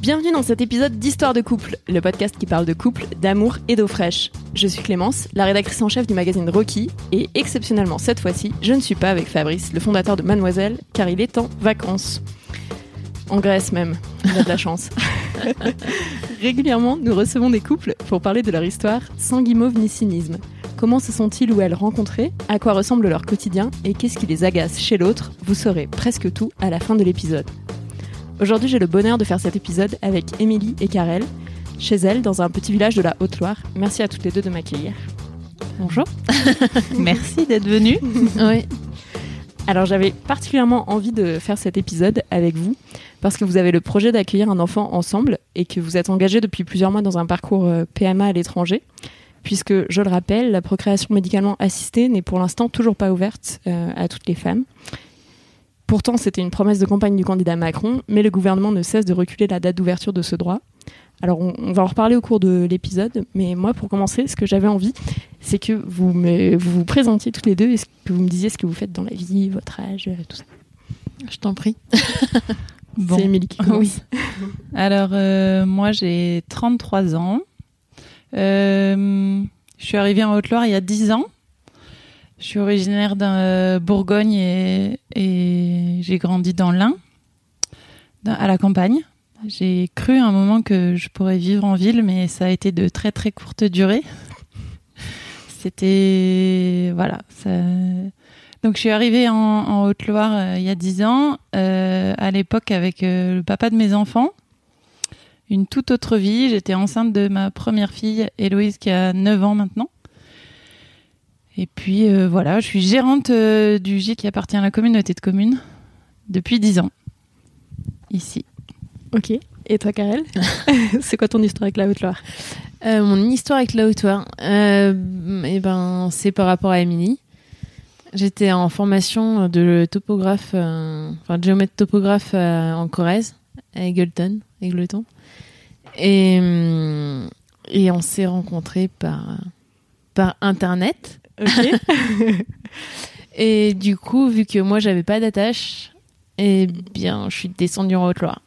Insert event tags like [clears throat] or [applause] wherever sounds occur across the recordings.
Bienvenue dans cet épisode d'Histoire de couple, le podcast qui parle de couple, d'amour et d'eau fraîche. Je suis Clémence, la rédactrice en chef du magazine Rocky, et exceptionnellement cette fois-ci, je ne suis pas avec Fabrice, le fondateur de Mademoiselle, car il est en vacances. En Grèce même, il a de la chance. [laughs] Régulièrement, nous recevons des couples pour parler de leur histoire sans guimauve ni cynisme. Comment se sont-ils ou elles rencontrés À quoi ressemble leur quotidien? Et qu'est-ce qui les agace chez l'autre? Vous saurez presque tout à la fin de l'épisode. Aujourd'hui, j'ai le bonheur de faire cet épisode avec Émilie et Karel, chez elles, dans un petit village de la Haute-Loire. Merci à toutes les deux de m'accueillir. Bonjour. [laughs] Merci d'être venue. [laughs] oui. Alors j'avais particulièrement envie de faire cet épisode avec vous parce que vous avez le projet d'accueillir un enfant ensemble et que vous êtes engagé depuis plusieurs mois dans un parcours euh, PMA à l'étranger. Puisque, je le rappelle, la procréation médicalement assistée n'est pour l'instant toujours pas ouverte euh, à toutes les femmes. Pourtant, c'était une promesse de campagne du candidat Macron, mais le gouvernement ne cesse de reculer la date d'ouverture de ce droit. Alors, on, on va en reparler au cours de l'épisode, mais moi, pour commencer, ce que j'avais envie, c'est que vous, me, vous vous présentiez toutes les deux et que vous me disiez ce que vous faites dans la vie, votre âge, euh, tout ça. Je t'en prie. [laughs] Bon. C'est Émilie qui commence. Oui. Alors, euh, moi, j'ai 33 ans. Euh, je suis arrivée en Haute-Loire il y a 10 ans. Je suis originaire d'un euh, Bourgogne et, j'ai grandi dans l'Ain, à la campagne. J'ai cru à un moment que je pourrais vivre en ville, mais ça a été de très très courte durée. [laughs] C'était voilà. Donc je suis arrivée en, Haute-Loire euh, il y a 10 ans, euh, à l'époque avec le papa de mes enfants. Une toute autre vie. J'étais enceinte de ma première fille, Héloïse, qui a 9 ans maintenant. Et puis euh, voilà, je suis gérante euh, du gîte qui appartient à la communauté de communes depuis 10 ans. Ici. Ok. Et toi, Karel [laughs] C'est quoi ton histoire avec la Haute-Loire Euh, mon histoire avec la hauteur, euh, eh ben, c'est par rapport à Émilie. J'étais en formation de topographe, enfin de géomètre topographe euh, en Corrèze, à Eagleton, Eagleton. Et, hum, et on s'est rencontrés par, par Internet. Ok. [laughs] Et du coup, vu que moi, j'avais pas d'attache, eh bien, je suis descendue en Haute-Loire.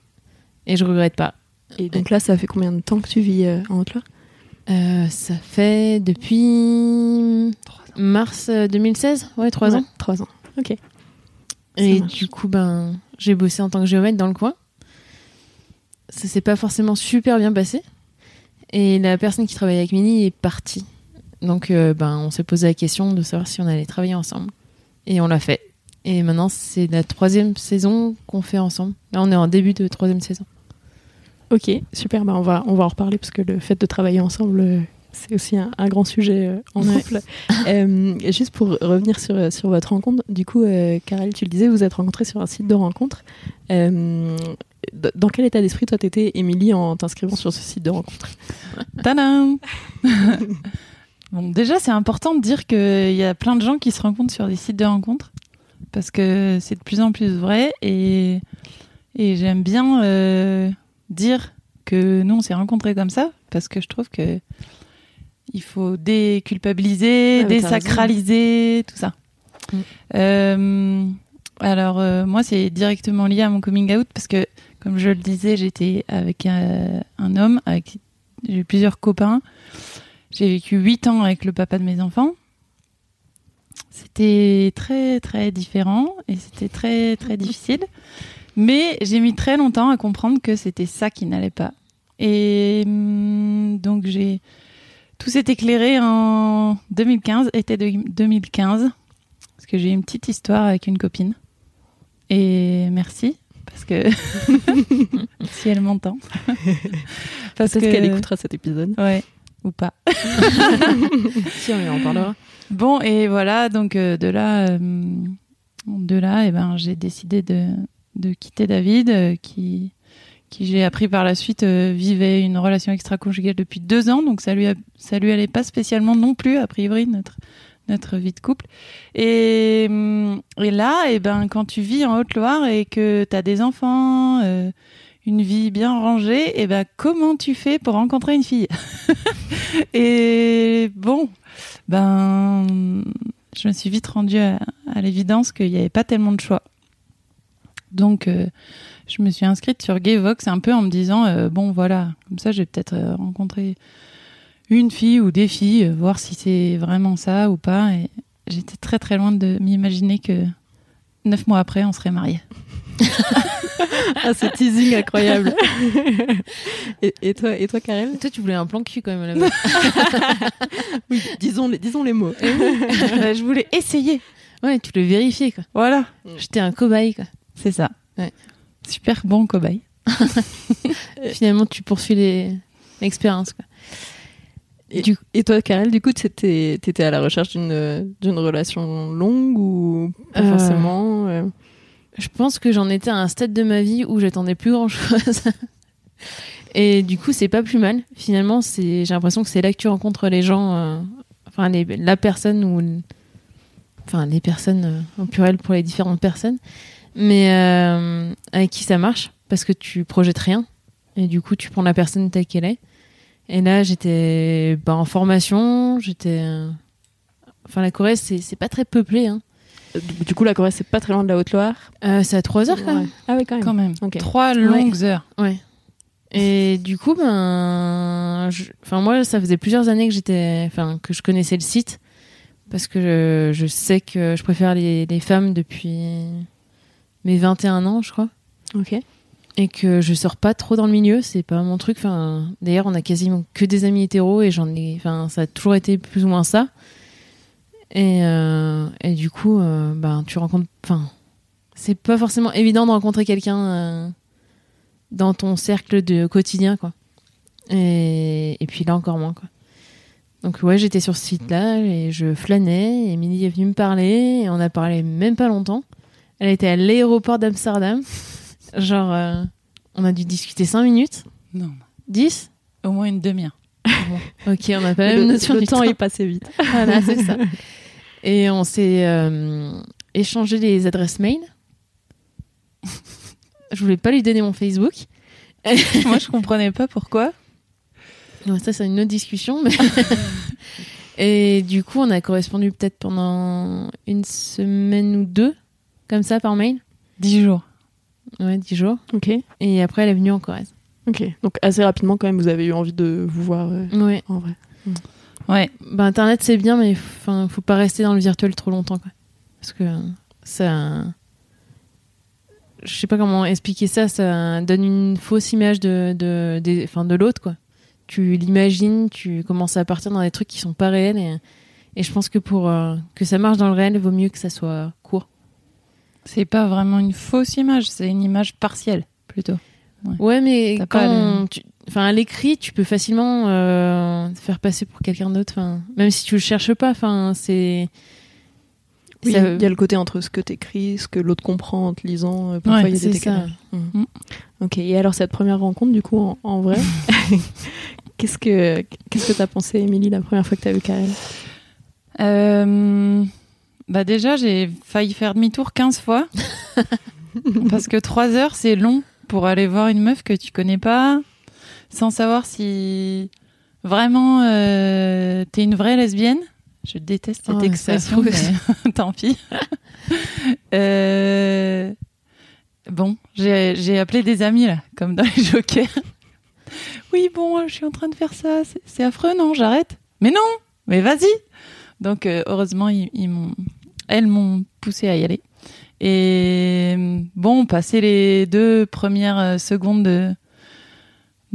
Et je regrette pas. Et donc là, ça fait combien de temps que tu vis euh, en Haute-Loire? Euh, ça fait depuis mars euh, 2016, ouais, trois Ouais, ans. Trois ans. Ok. Et marche. du coup, ben, j'ai bossé en tant que géomètre dans le coin. Ça s'est pas forcément super bien passé. Et la personne qui travaillait avec Mini est partie. Donc, euh, ben, on s'est posé la question de savoir si on allait travailler ensemble. Et on l'a fait. Et maintenant, c'est la troisième saison qu'on fait ensemble. Là, on est en début de troisième saison. Ok, super. Bah, on, va, on va en reparler parce que le fait de travailler ensemble, euh, c'est aussi un, un grand sujet euh, en Ouais. couple. [laughs] Euh, juste pour revenir sur, sur votre rencontre, du coup, euh, Karel, tu le disais, vous êtes rencontrés sur un site de rencontre. Euh, dans quel état d'esprit, toi, t'étais, Émilie, en t'inscrivant sur ce site de rencontre? Tadam [laughs] Bon, déjà, c'est important de dire qu'il y a plein de gens qui se rencontrent sur des sites de rencontres parce que c'est de plus en plus vrai et, et j'aime bien euh, dire que nous, on s'est rencontrés comme ça parce que je trouve que il faut déculpabiliser, Ah, désacraliser, tout ça. Mm. Euh, alors, euh, moi, c'est directement lié à mon coming out parce que, comme je le disais, j'étais avec un homme, avec j'ai eu plusieurs copains. J'ai vécu huit ans avec le papa de mes enfants. C'était très très différent et c'était très très difficile. Mais j'ai mis très longtemps à comprendre que c'était ça qui n'allait pas. Et hum, donc j'ai tout s'est éclairé en 2015, été de 2015, parce que j'ai eu une petite histoire avec une copine. Et merci parce que [laughs] si elle m'entend, [laughs] parce qu'elle écoutera cet épisode. ouais ou pas. [laughs] Si, on en parlera. Bon, et voilà, donc euh, de là, euh, de là, eh ben, j'ai décidé de, de quitter David, euh, qui, qui j'ai appris par la suite euh, vivait une relation extra-conjugale depuis deux ans, donc ça lui, a- ça lui allait pas spécialement non plus, a priori, notre, notre vie de couple. Et, hum, et là, et ben, quand tu vis en Haute-Loire et que tu as des enfants, euh, une vie bien rangée, et ben, comment tu fais pour rencontrer une fille? [laughs] Et bon, ben, je me suis vite rendue à, à l'évidence qu'il n'y avait pas tellement de choix. Donc, euh, je me suis inscrite sur Gayvox un peu en me disant, euh, bon, voilà, comme ça, je vais peut-être euh, rencontrer une fille ou des filles, euh, voir si c'est vraiment ça ou pas. Et j'étais très très loin de m'imaginer que neuf mois après, on serait mariés. Ah, ce teasing incroyable. [laughs] et, et toi, et toi, Karel Toi, tu voulais un plan cul quand même là-bas. [laughs] Oui, disons les, disons les mots. Euh, je voulais essayer. ouais, tu le vérifiais quoi. Voilà, J'étais un cobaye quoi. c'est ça. Ouais. Super bon cobaye. [laughs] Finalement, tu poursuis les- l'expérience quoi. Et, et toi, Karel, du coup, t'étais étais à la recherche d'une d'une relation longue ou pas Euh, forcément euh, Je pense que j'en étais à un stade de ma vie où j'attendais plus grand chose. [laughs] Et du coup, c'est pas plus mal. Finalement, j'ai l'impression que c'est là que tu rencontres les gens, euh, enfin les- la personne ou enfin les personnes euh, en pluriel pour les différentes personnes, mais euh, avec qui ça marche parce que tu projettes rien et du coup tu prends la personne telle qu'elle est. Et là, j'étais bah, en formation, j'étais, euh, enfin la Corée c'est c'est pas très peuplé. Hein. Du, coup, la Corée, c'est pas très loin de la Haute-Loire. Euh, c'est à 3 heures quand même. Ah oui, quand même. Quand même. Ok. Trois longues heures. Ouais. Et du coup, ben, je- enfin moi, ça faisait plusieurs années que j'étais, enfin que je connaissais le site parce que je, je sais que je préfère les, les femmes depuis mes 21 ans, je crois, Ok. et que je sors pas trop dans le milieu. C'est pas mon truc. Enfin, d'ailleurs, on a quasiment que des amis hétéros et j'en ai, enfin, ça a toujours été plus ou moins ça. Et, euh, et du coup, euh, ben, tu rencontres, enfin, c'est pas forcément évident de rencontrer quelqu'un. euh, dans ton cercle de quotidien quoi et, et puis là encore moins quoi donc ouais j'étais sur ce site là et je flânais et Emily est venue me parler et on a parlé même pas longtemps elle était à l'aéroport d'Amsterdam [laughs] genre euh, on a dû discuter 5 minutes Non. 10 Au moins une demi-heure. [laughs] ok on n'a pas même le, notion le du temps temps est passé vite. voilà c'est ça [laughs] et on s'est euh, échangé les adresses mail [laughs] je voulais pas lui donner mon Facebook [laughs] Moi, je comprenais pas pourquoi. Ouais, ça, c'est une autre discussion. Mais... [laughs] et du coup, on a correspondu peut-être pendant une semaine ou deux, comme ça, par mail. Dix jours. Ouais, dix jours. Ok. Et après, elle est venue en Corrèze. Ok. Donc assez rapidement, quand même, vous avez eu envie de vous voir euh, Ouais. en vrai. Ouais. Bah, Internet, c'est bien, mais enfin, faut pas rester dans le virtuel trop longtemps, quoi. Parce que ça. Je sais pas comment expliquer ça, ça donne une fausse image de, de, enfin, de l'autre, quoi. Tu l'imagines, tu commences à partir dans des trucs qui sont pas réels. Et, et je pense que pour euh, que ça marche dans le réel, il vaut mieux que ça soit court. C'est pas vraiment une fausse image, c'est une image partielle, plutôt. Ouais, mais quand. tu- Enfin, à l'écrit, tu peux facilement euh, te faire passer pour quelqu'un d'autre. Enfin, même si tu le cherches pas, enfin, c'est. Oui, il ça- y a le côté entre ce que t'écris, ce que l'autre comprend en te lisant. euh, Parfois, Ouais, il y a c'est des ça. décalages. Mm. Ok. Et alors cette première rencontre, du coup, en, en vrai, [laughs] qu'est-ce que qu'est-ce que t'as pensé, Émilie, la première fois que t'as vu Karel? Euh, bah déjà, j'ai failli faire demi-tour 15 fois. [laughs] parce que 3 heures, c'est long pour aller voir une meuf que tu connais pas, sans savoir si vraiment euh, t'es une vraie lesbienne. Je déteste cette Oh, expression, mais [laughs] tant pis. Euh, Bon, j'ai appelé des amis, là, comme dans les jokers. Oui, bon, je suis en train de faire ça. c'est- affreux, non J'arrête Mais non Mais vas-y Donc, euh, heureusement, ils, elles m'ont poussé à y aller. Et bon, passer les deux premières euh, secondes de,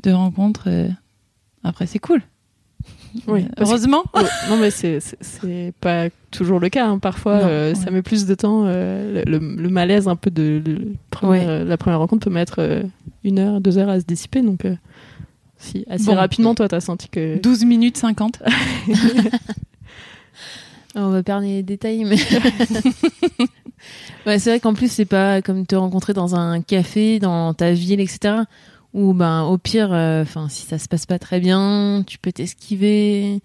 de rencontre, euh, après, c'est cool. Oui, Euh, que- heureusement. Ouais, non, mais c'est- pas toujours le cas. hein. Parfois, Non, euh, ça met plus de temps. euh, le, le malaise un peu de le premier- Ouais. euh, la première rencontre peut mettre euh, une heure, deux heures à se dissiper. Donc, euh, si assez Bon. rapidement, toi, t'as senti que. [laughs] 12 minutes 50. [laughs] On va perdre les détails, mais. [laughs] ouais, c'est vrai qu'en plus, c'est pas comme te rencontrer dans un café, dans ta ville, etc. Ou ben, au pire, enfin, si ça se passe pas très bien, tu peux t'esquiver.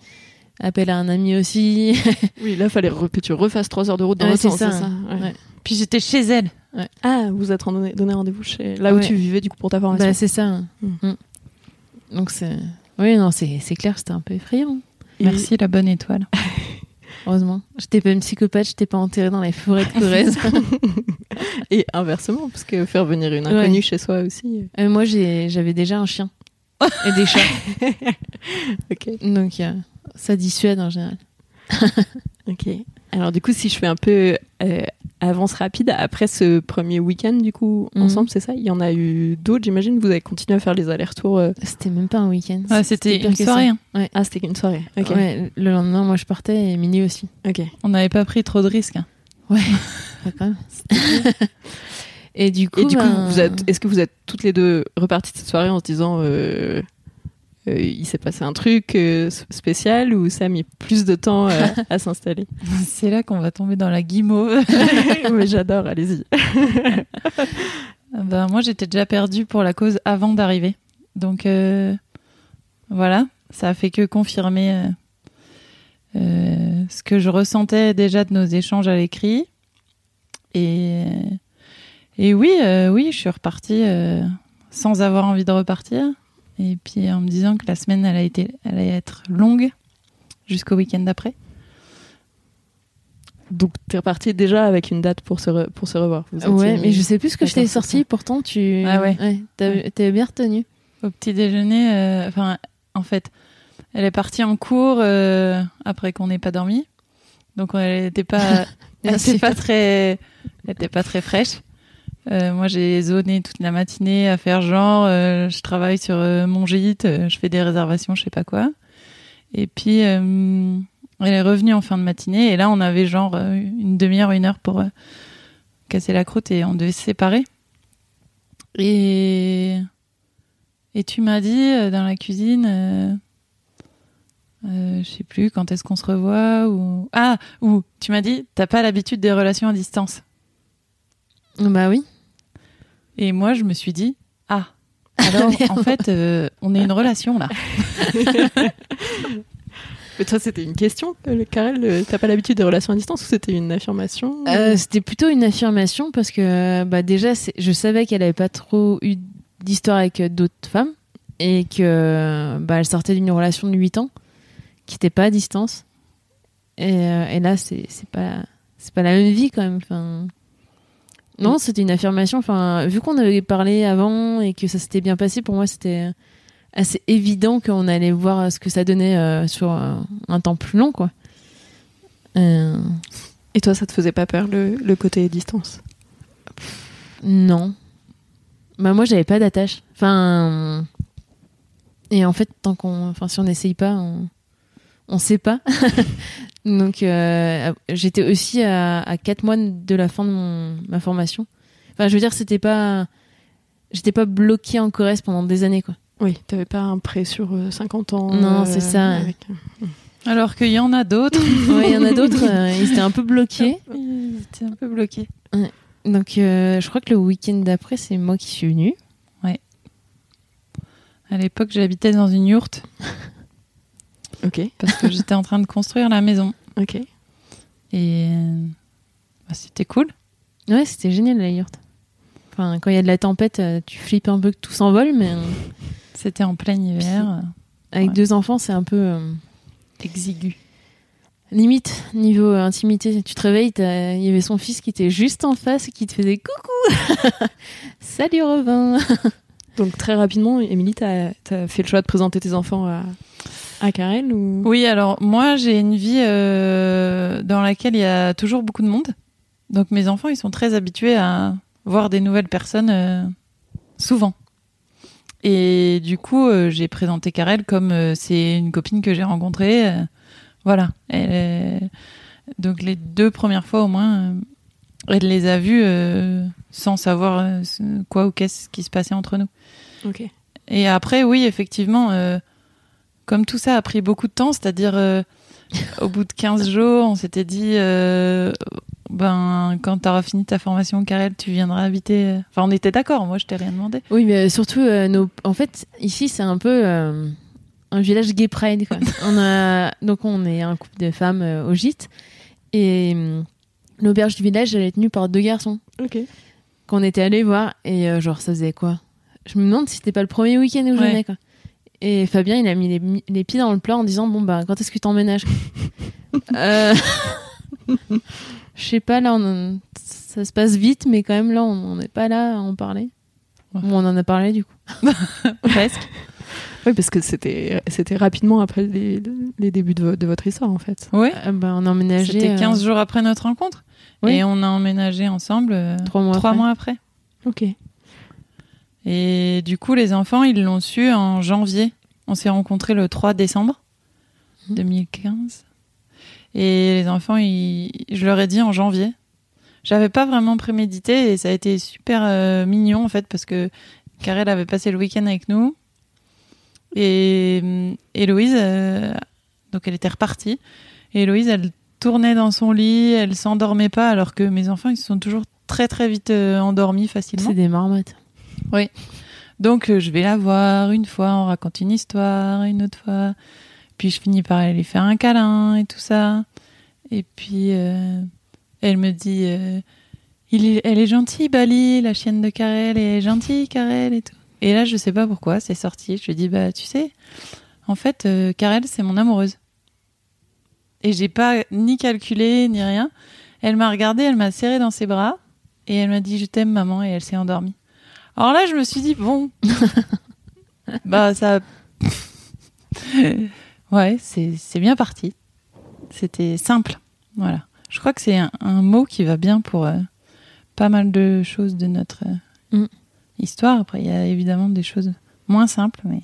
Appelle à un ami aussi. [laughs] oui, là, fallait que tu refasses trois heures de route dans Ouais, le sens, ça. c'est ça. ouais. Ouais. Puis j'étais chez elle. Ah, vous êtes donné, donné rendez-vous chez là où tu vivais du coup pour ta formation. Bah, c'est ça. Mm. Mm. Donc, c'est. Oui, non, c'est c'est clair, c'était un peu effrayant. Et- Merci la bonne étoile. [laughs] Heureusement. J'étais pas une psychopathe, j'étais pas enterrée dans les forêts de Corrèze. [laughs] Et inversement, parce que faire venir une inconnue Ouais. chez soi aussi. Euh, moi, j'ai- j'avais déjà un chien et des chats. [laughs] Ok. Donc, euh, ça dissuade en général. [laughs] Ok. Alors du coup, si je fais un peu euh, avance rapide, après ce premier week-end du coup Mhm. ensemble, c'est ça? Il y en a eu d'autres, j'imagine. Vous avez continué à faire les allers-retours. euh, C'était même pas un week-end. Ouais, c'était pire une soirée. ça. hein. Ah, c'était qu'une soirée. Ok. Ouais, le lendemain, moi, je partais et Mini aussi. Ok. On n'avait pas pris trop de risques. hein. Ouais, [laughs] quand même. [laughs] et du coup, Et du coup, ben, vous êtes, est-ce que vous êtes toutes les deux reparties de cette soirée en se disant, euh, euh, il s'est passé un truc euh, spécial ou ça a mis plus de temps euh, [laughs] à s'installer? C'est là qu'on va tomber dans la guimauve. Mais [laughs] j'adore, allez-y. [laughs] ben, moi, j'étais déjà perdue pour la cause avant d'arriver. Donc, voilà, ça a fait que confirmer ce que je ressentais déjà de nos échanges à l'écrit. Et, et oui, oui, je suis repartie sans avoir envie de repartir. Et puis en me disant que la semaine, elle, a été, elle allait être longue jusqu'au week-end d'après. Donc, t'es reparti déjà avec une date pour se, re- pour se revoir. Vous Ouais, mais je sais plus ce que je t'ai sorti, pourtant tu. Ah ouais. t'avais bien retenu. Au petit déjeuner, euh, enfin, en fait, elle est partie en cours euh, après qu'on n'ait pas dormi. Donc elle n'était pas, [laughs] elle était pas très, elle était pas très fraîche. Euh, moi, j'ai zoné toute la matinée à faire genre, euh, je travaille sur euh, mon gîte, euh, je fais des réservations, je sais pas quoi. Et puis, euh, elle est revenue en fin de matinée et là, on avait genre une demi-heure, une heure pour casser la croûte et on devait se séparer. Et et tu m'as dit dans la cuisine, je sais plus quand est-ce qu'on se revoit ou ah ou tu m'as dit t'as pas l'habitude des relations à distance. Bah oui. Et moi je me suis dit ah alors [laughs] en fait euh, on est une relation là. [laughs] Mais toi, c'était une question, euh, Karel euh, T'as pas l'habitude des relations à distance ou c'était une affirmation Euh, C'était plutôt une affirmation parce que bah, déjà, je savais qu'elle avait pas trop eu d'histoire avec d'autres femmes et que bah, elle sortait d'une relation de 8 ans qui n'était pas à distance. Et, euh, et là, c'est pas, c'est pas la même vie quand même. Enfin, non, c'était une affirmation. Enfin, vu qu'on avait parlé avant et que ça s'était bien passé, pour moi, c'était assez évident qu'on allait voir ce que ça donnait euh, sur euh, un temps plus long, quoi. Euh, Et toi, ça te faisait pas peur le, le côté distance? Non. Bah moi j'avais pas d'attache. Enfin et en fait tant qu'on enfin si on n'essaye pas on on sait pas. [laughs] Donc euh, j'étais aussi à, à 4 mois de la fin de mon ma formation. Enfin je veux dire c'était pas j'étais pas bloquée en Corrèze pendant des années quoi. Oui, t'avais pas un prêt sur euh, 50 ans. Non, c'est ça. avec- Alors qu'il y en a d'autres. [laughs] Ouais, il y en a d'autres euh, [laughs] ils étaient un peu bloqués. Ils étaient un peu bloqués. Donc euh, je crois que le week-end d'après c'est moi qui suis venue. À l'époque j'habitais dans une yourte Ok, parce que j'étais en train de construire la maison ok. et bah, c'était cool. Ouais, c'était génial la yourte. Enfin, quand il y a de la tempête, euh, tu flippes un peu que tout s'envole, mais euh, C'était en plein hiver. avec Ouais. deux enfants, c'est un peu euh, Exigu. limite niveau intimité. Tu te réveilles, il y avait son fils qui était juste en face et qui te faisait coucou. [laughs] Salut Robin. [laughs] Donc très rapidement, Émilie, t'as as fait le choix de présenter tes enfants à, à ou? Oui, alors moi j'ai une vie euh, dans laquelle il y a toujours beaucoup de monde. Donc mes enfants, ils sont très habitués à voir des nouvelles personnes euh, souvent. Et du coup, euh, j'ai présenté Karel comme c'est une copine que j'ai rencontrée. voilà. Elle Donc les deux premières fois au moins, elle les a vues euh, sans savoir quoi ou qu'est-ce qui se passait entre nous. Ok. Et après, oui, effectivement, euh, comme tout ça a pris beaucoup de temps, c'est-à-dire euh, au bout de 15 jours, on s'était dit, euh, ben, quand tu auras fini ta formation, Karel, tu viendras habiter. euh. Enfin, on était d'accord, moi, je t'ai rien demandé. Oui, mais surtout, euh, nos... en fait, ici, c'est un peu euh, un village gay pride. Quoi. [laughs] on a... Donc, on est un couple de femmes euh, au gîte. Et hum, l'auberge du village, elle est tenue par deux garçons Ok. qu'on était allés voir. Et euh, genre, ça faisait quoi? Je me demande si c'était pas le premier week-end où je Ouais. venais. Quoi. Et Fabien, il a mis les, les pieds dans le plat en disant Bon, bah, quand est-ce que tu emménages [laughs] euh... Je sais pas, là, on... ça se passe vite, mais quand même, là, on n'est pas là à en parler. Ouais. Bon, on en a parlé, du coup. [laughs] Presque. Oui, parce que c'était c'était rapidement après les, les débuts de, vo- de votre histoire, en fait. Oui. Euh, bah, on a emménagé. C'était euh, 15 jours après notre rencontre. Oui. Et on a emménagé ensemble euh, Trois mois trois après. mois après. Ok. Et du coup, les enfants, ils l'ont su en janvier. On s'est rencontrés le 3 décembre Mhm. 2015. Et les enfants, ils- je leur ai dit en janvier. J'avais pas vraiment prémédité et ça a été super euh, mignon en fait parce que Karel avait passé le week-end avec nous et hum, Héloïse, euh, donc elle était repartie. Et Héloïse, elle tournait dans son lit, elle s'endormait pas alors que mes enfants, ils se sont toujours très très vite euh, endormis facilement. C'est des marmottes. Donc euh, je vais la voir une fois, on raconte une histoire, une autre fois. Puis je finis par aller lui faire un câlin et tout ça. Et puis euh, elle me dit euh, Elle est gentille, Bali, la chienne de Karel, elle est gentille, Karel et tout. Et là, je sais pas pourquoi, c'est sorti. Je lui dis Bah, tu sais, en fait, Karel, c'est mon amoureuse. Et j'ai pas ni calculé, ni rien. Elle m'a regardé, elle m'a serré dans ses bras. Et elle m'a dit Je t'aime, maman. Et elle s'est endormie. Alors là, je me suis dit, bon, [laughs] bah ça, ouais, c'est c'est bien parti. C'était simple, voilà. Je crois que c'est un, un mot qui va bien pour euh, pas mal de choses de notre euh, Mm. histoire. Après, il y a évidemment des choses moins simples, mais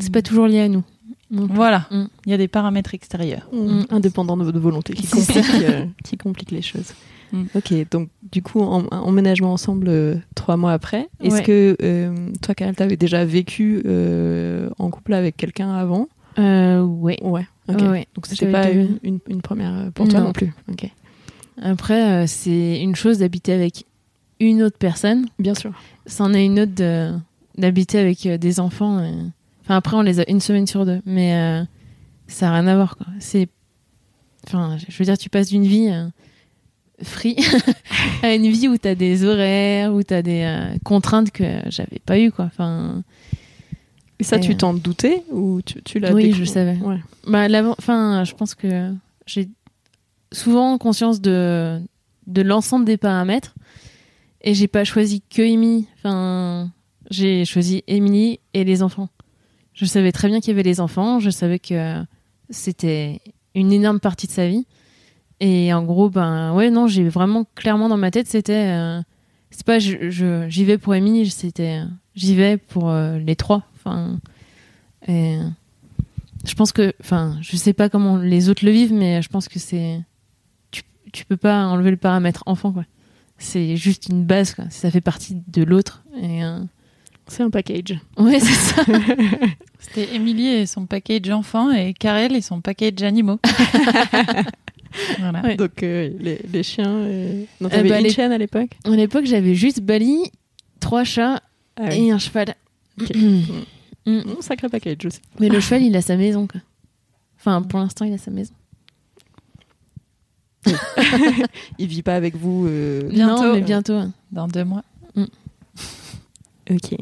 C'est pas toujours lié à nous. Donc, voilà, il Mm. y a des paramètres extérieurs. Mm. Indépendant de votre volonté, qui C'est complique, euh, [laughs] qui les choses. Mm. Ok, donc du coup, en, emménagement ensemble euh, trois mois après. Est-ce Ouais. que euh, toi, Karel, t'avais déjà vécu euh, en couple avec quelqu'un avant? Euh, ouais. Ouais. Ok. Ouais. Donc c'était pas une, vu. une, une première pour toi Non. non plus. Ok. Après, c'est une chose d'habiter avec une autre personne. Bien sûr. C'en est une autre de- d'habiter avec des enfants. Enfin, après, on les a une semaine sur deux. Mais ça n'a rien à voir. Quoi. C'est... Enfin, je veux dire, tu passes d'une vie free [laughs] à une vie où tu as des horaires, où tu as des euh, contraintes que j'avais pas eues. Quoi. Enfin, Et ça, Et, tu euh, t'en doutais ou tu, tu l'as Oui, découvert je savais. Ouais. Bah, l'avant- enfin, je pense que j'ai souvent conscience de, de l'ensemble des paramètres et j'ai pas choisi que Émilie. Enfin, j'ai choisi Émilie et les enfants. Je savais très bien qu'il y avait les enfants, je savais que c'était une énorme partie de sa vie. Et en gros, ben ouais, non, j'ai vraiment clairement dans ma tête, c'était. euh, c'est pas je, je- j'y vais pour Émilie, c'était. euh, J'y vais pour euh, les trois. Enfin. Et je pense que, enfin, je sais pas comment les autres le vivent, mais je pense que c'est, tu, tu peux pas enlever le paramètre enfant, quoi. C'est juste une base, quoi. Ça fait partie de l'autre. Et euh, C'est un package. ouais, c'est ça. [laughs] C'était Émilie et son package enfants et Karel et son package animaux. [laughs] [laughs] voilà. Ouais. Donc euh, les, les chiens. Et... Non, Euh, t'avais bah, une les- chienne à l'époque À l'époque, j'avais juste Bali, trois chats Ah oui. et un cheval. Ok. [clears throat] Mm. Mmh, sacré package aussi. Mais le [laughs] cheval, il a sa maison, quoi. Enfin, pour l'instant, il a sa maison. [laughs] Il vit pas avec vous. euh, Bientôt. Non, mais bientôt. hein. Dans deux mois. Ok.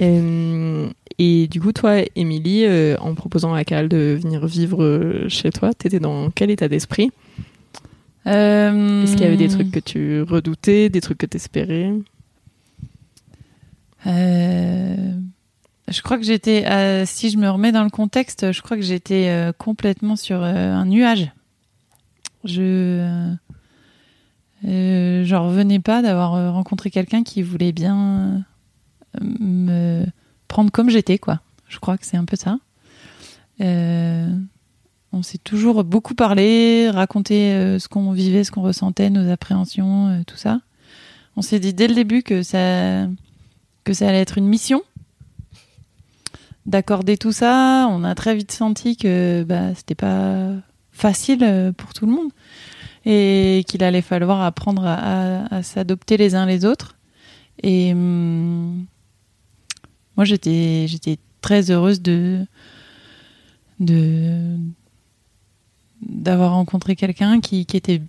Euh, et du coup, toi, Émilie, euh, en proposant à Karel de venir vivre euh, chez toi, t'étais dans quel état d'esprit? Euh, Est-ce qu'il y avait des trucs que tu redoutais, des trucs que t'espérais? Euh, je crois que j'étais, euh, si je me remets dans le contexte, je crois que j'étais euh, complètement sur euh, un nuage. Je, euh, euh, j'en revenais pas d'avoir euh, rencontré quelqu'un qui voulait bien euh, me prendre comme j'étais, quoi. Je crois que c'est un peu ça. Euh, on s'est toujours beaucoup parlé, raconté euh, ce qu'on vivait, ce qu'on ressentait, nos appréhensions, euh, tout ça. On s'est dit dès le début que ça que ça allait être une mission. d'accorder tout ça. On a très vite senti que bah, c'était pas facile pour tout le monde et qu'il allait falloir apprendre à, à- à s'adopter les uns les autres. Et hum, moi, j'étais j'étais très heureuse de de d'avoir rencontré quelqu'un qui, qui était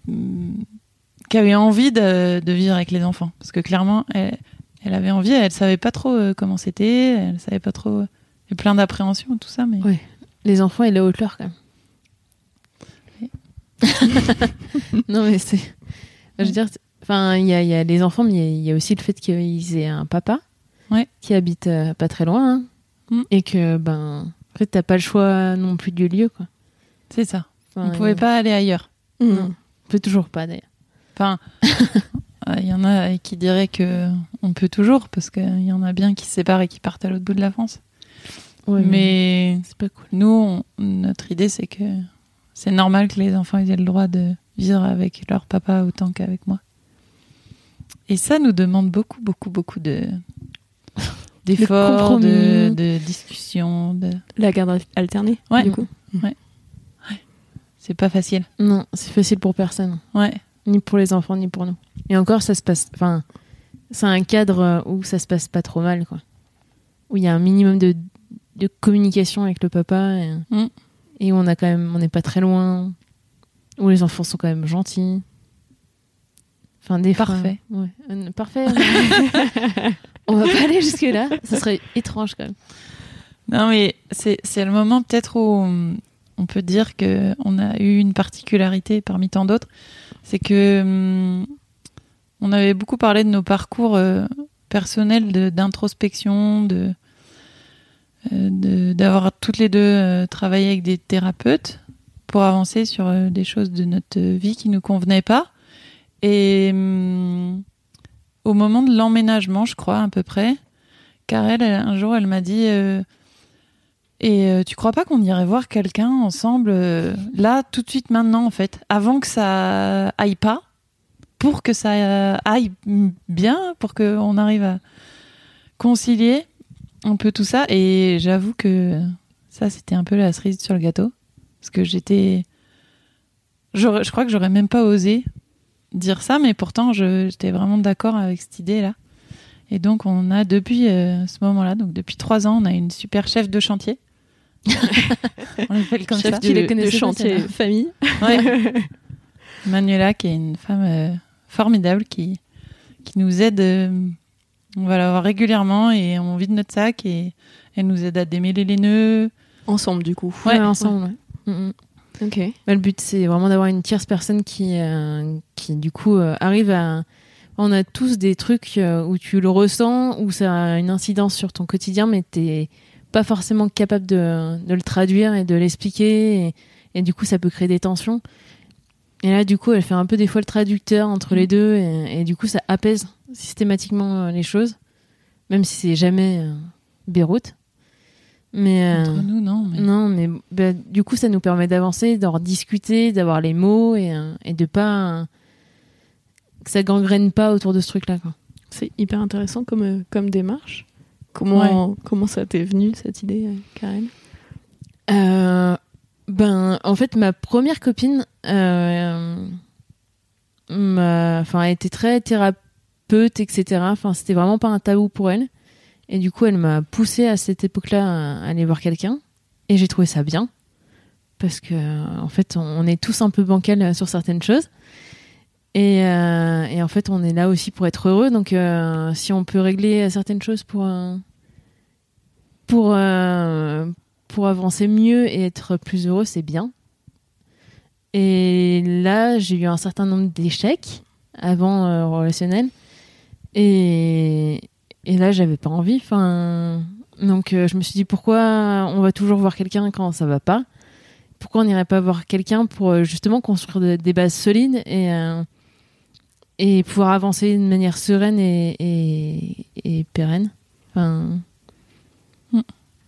qui avait envie de, de vivre avec les enfants parce que clairement elle, elle avait envie elle savait pas trop euh, comment c'était elle savait pas trop il y avait plein d'appréhension tout ça mais Ouais. Les enfants et la hauteur quand même. [laughs] [laughs] non mais c'est. Je veux dire, enfin, il y a, il y a les enfants, mais il y a- il y, a aussi le fait qu'ils aient un papa Ouais. qui habite euh, pas très loin hein, Mm. et que ben, en fait, t'as pas le choix non plus du lieu quoi. c'est ça Enfin, on pouvait pas aller ailleurs Non, on peut toujours pas d'ailleurs. enfin [laughs] euh, il y en a qui diraient que on peut toujours parce qu'il y en a bien qui se séparent et qui partent à l'autre bout de la France Ouais, mais c'est pas cool. Nous, on- notre idée, c'est que c'est normal que les enfants ils aient le droit de vivre avec leur papa autant qu'avec moi. Et ça nous demande beaucoup, beaucoup, beaucoup de d'efforts, de, de discussions. De... La garde alternée, Ouais. du coup. C'est pas facile. Non, c'est facile pour personne. Ouais. ni pour les enfants ni pour nous. Et encore, ça se passe. Enfin, c'est un cadre où ça se passe pas trop mal, quoi. Où il y a un minimum de, de communication avec le papa et, Mm. et où on a quand même, on n'est pas très loin. Où les enfants sont quand même gentils. Enfin, des fois- Parfait. Ouais. Euh, Parfait. [laughs] on va pas aller jusque là. Ça serait étrange quand même. Non, mais c'est le moment peut-être où on peut dire que on a eu une particularité parmi tant d'autres, c'est que hum, on avait beaucoup parlé de nos parcours euh, personnels d'introspection, euh, de- d'avoir toutes les deux euh, travaillé avec des thérapeutes pour avancer sur des choses de notre vie qui nous convenaient pas. Et hum, au moment de l'emménagement, je crois à peu près, Karel, elle, un jour, elle m'a dit euh, Et euh, tu crois pas qu'on irait voir quelqu'un ensemble, euh, là, tout de suite, maintenant, en fait, avant que ça aille pas, pour que ça aille bien, pour qu'on arrive à concilier un peu tout ça. Et j'avoue que ça, c'était un peu la cerise sur le gâteau. Parce que j'étais. Je crois que j'aurais même pas osé dire ça, mais pourtant, je- j'étais vraiment d'accord avec cette idée-là. Et donc, on a depuis euh, ce moment-là, donc depuis trois ans, on a une super chef de chantier. [laughs] on l'appelle comme Chef ça. de, Tu les de pas, chantier famille. Ouais. [laughs] Manuela, qui est une femme euh, formidable, qui, qui nous aide. euh, on va la voir régulièrement et on vide notre sac et elle nous aide à démêler les nœuds. Ensemble, du coup. Ouais, ensemble. ouais. Mm, mm. Ok. Bah, le but, c'est vraiment d'avoir une tierce personne qui, euh, qui du coup, euh, arrive à. On a tous des trucs euh, où tu le ressens, où ça a une incidence sur ton quotidien, mais t'es pas forcément capable de, de le traduire et de l'expliquer. Et, et du coup, ça peut créer des tensions. Et là, du coup, elle fait un peu des fois le traducteur entre les deux. Et, et du coup, ça apaise systématiquement euh, les choses, même si c'est jamais Beyrouth. Mais, euh, Entre nous, non. Mais... non, mais bah, du coup, ça nous permet d'avancer, d'en discuter, d'avoir les mots et, euh, et de pas. euh, que ça gangrène pas autour de ce truc-là. C'est hyper intéressant comme, euh, comme démarche. Comment, comment ça t'est venu, cette idée, euh, Karen? Euh, ben, en fait, ma première copine euh, enfin, elle était très thérapeute, etc. Enfin, c'était vraiment pas un tabou pour elle. Et du coup, elle m'a poussé à cette époque-là à aller voir quelqu'un. Et j'ai trouvé ça bien. Parce que, en fait, on est tous un peu bancal sur certaines choses. Et, euh, et en fait, on est là aussi pour être heureux. Donc, euh, si on peut régler certaines choses pour, euh, pour, euh, pour avancer mieux et être plus heureux, c'est bien. Et là, j'ai eu un certain nombre d'échecs avant euh, relationnel. Et, et là, j'avais pas envie. Enfin, donc, euh, je me suis dit pourquoi on va toujours voir quelqu'un quand ça va pas? Pourquoi on n'irait pas voir quelqu'un pour euh, justement construire de- des bases solides et, euh, et pouvoir avancer d'une manière sereine et, et, et pérenne? Enfin,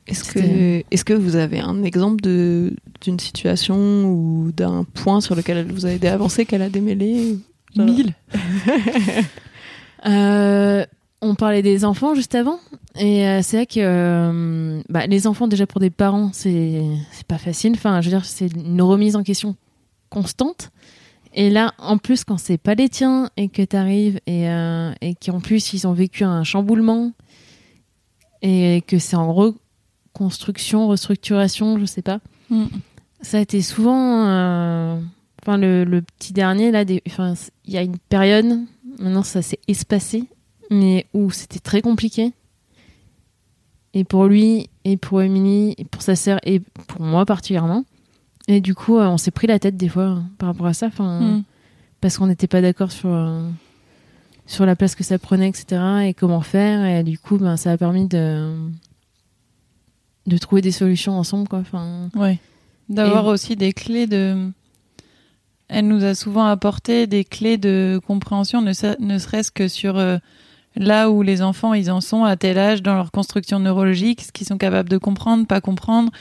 Est-ce que, est que vous avez un exemple de- d'une situation ou d'un point sur lequel elle vous a aidé à avancer, qu'elle a démêlé Mille. [laughs] On parlait des enfants juste avant. Et euh, c'est vrai que euh, bah, les enfants, déjà pour des parents, c'est pas facile. Enfin, je veux dire, c'est une remise en question constante. Et là, en plus, quand c'est pas les tiens et que t'arrives et, euh, et qu'en plus ils ont vécu un chamboulement et que c'est en reconstruction, restructuration, je sais pas. Mm. Ça a été souvent. euh, Enfin, le, le petit dernier, là, des- il y a une période, maintenant ça s'est espacé, mais où c'était très compliqué. Et pour lui, et pour Émilie, et pour sa sœur, et pour moi particulièrement. Et du coup, euh, on s'est pris la tête des fois hein, par rapport à ça, enfin, Mm. parce qu'on n'était pas d'accord sur, euh, sur la place que ça prenait, etc. et comment faire. Et du coup, ben, ça a permis de, de trouver des solutions ensemble, quoi. Enfin, Ouais. D'avoir Et- aussi des clés de. Elle nous a souvent apporté des clés de compréhension, ne serait-ce que sur euh, là où les enfants ils en sont à tel âge dans leur construction neurologique, ce qu'ils sont capables de comprendre, pas comprendre.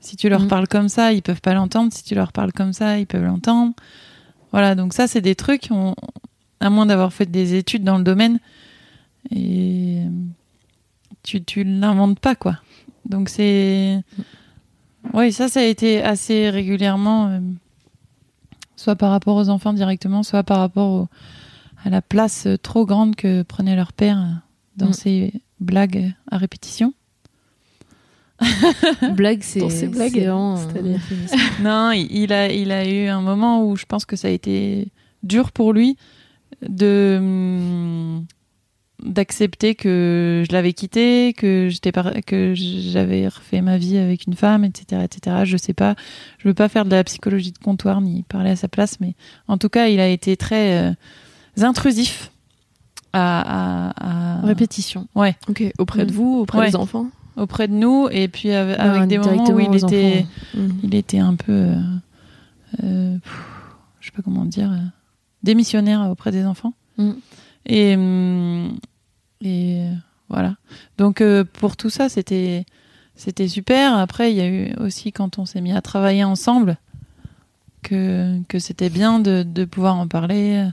Si tu leur Mhm. parles comme ça, ils peuvent pas l'entendre. Si tu leur parles comme ça, ils peuvent l'entendre. Voilà, donc ça c'est des trucs, on- à moins d'avoir fait des études dans le domaine, et tu tu l'inventes pas quoi. Donc c'est oui, ça, ça a été assez régulièrement, euh, soit par rapport aux enfants directement, soit par rapport au- à la place trop grande que prenait leur père dans Mm. ses blagues à répétition. [laughs] blague, c'est Dans ses blagues, c'est vraiment, euh, [laughs] non, il, il a, il a eu un moment où je pense que ça a été dur pour lui de hum, d'accepter que je l'avais quitté, que j'étais par- que j'avais refait ma vie avec une femme, etc., etc. Je sais pas, je veux pas faire de la psychologie de comptoir ni parler à sa place, mais en tout cas, il a été très euh, intrusif à, à- à- Répétition. Ok, auprès de Mm. vous, auprès Ouais. des enfants auprès de nous, et puis avec, avec Ouais, des moments où il était enfants. Mhm. il était un peu, euh, euh, pff, je sais pas comment dire, euh, démissionnaire auprès des enfants. Mm. Et, et voilà. Donc euh, pour tout ça, c'était c'était super. Après, il y a eu aussi quand on s'est mis à travailler ensemble que que c'était bien de, de pouvoir en parler.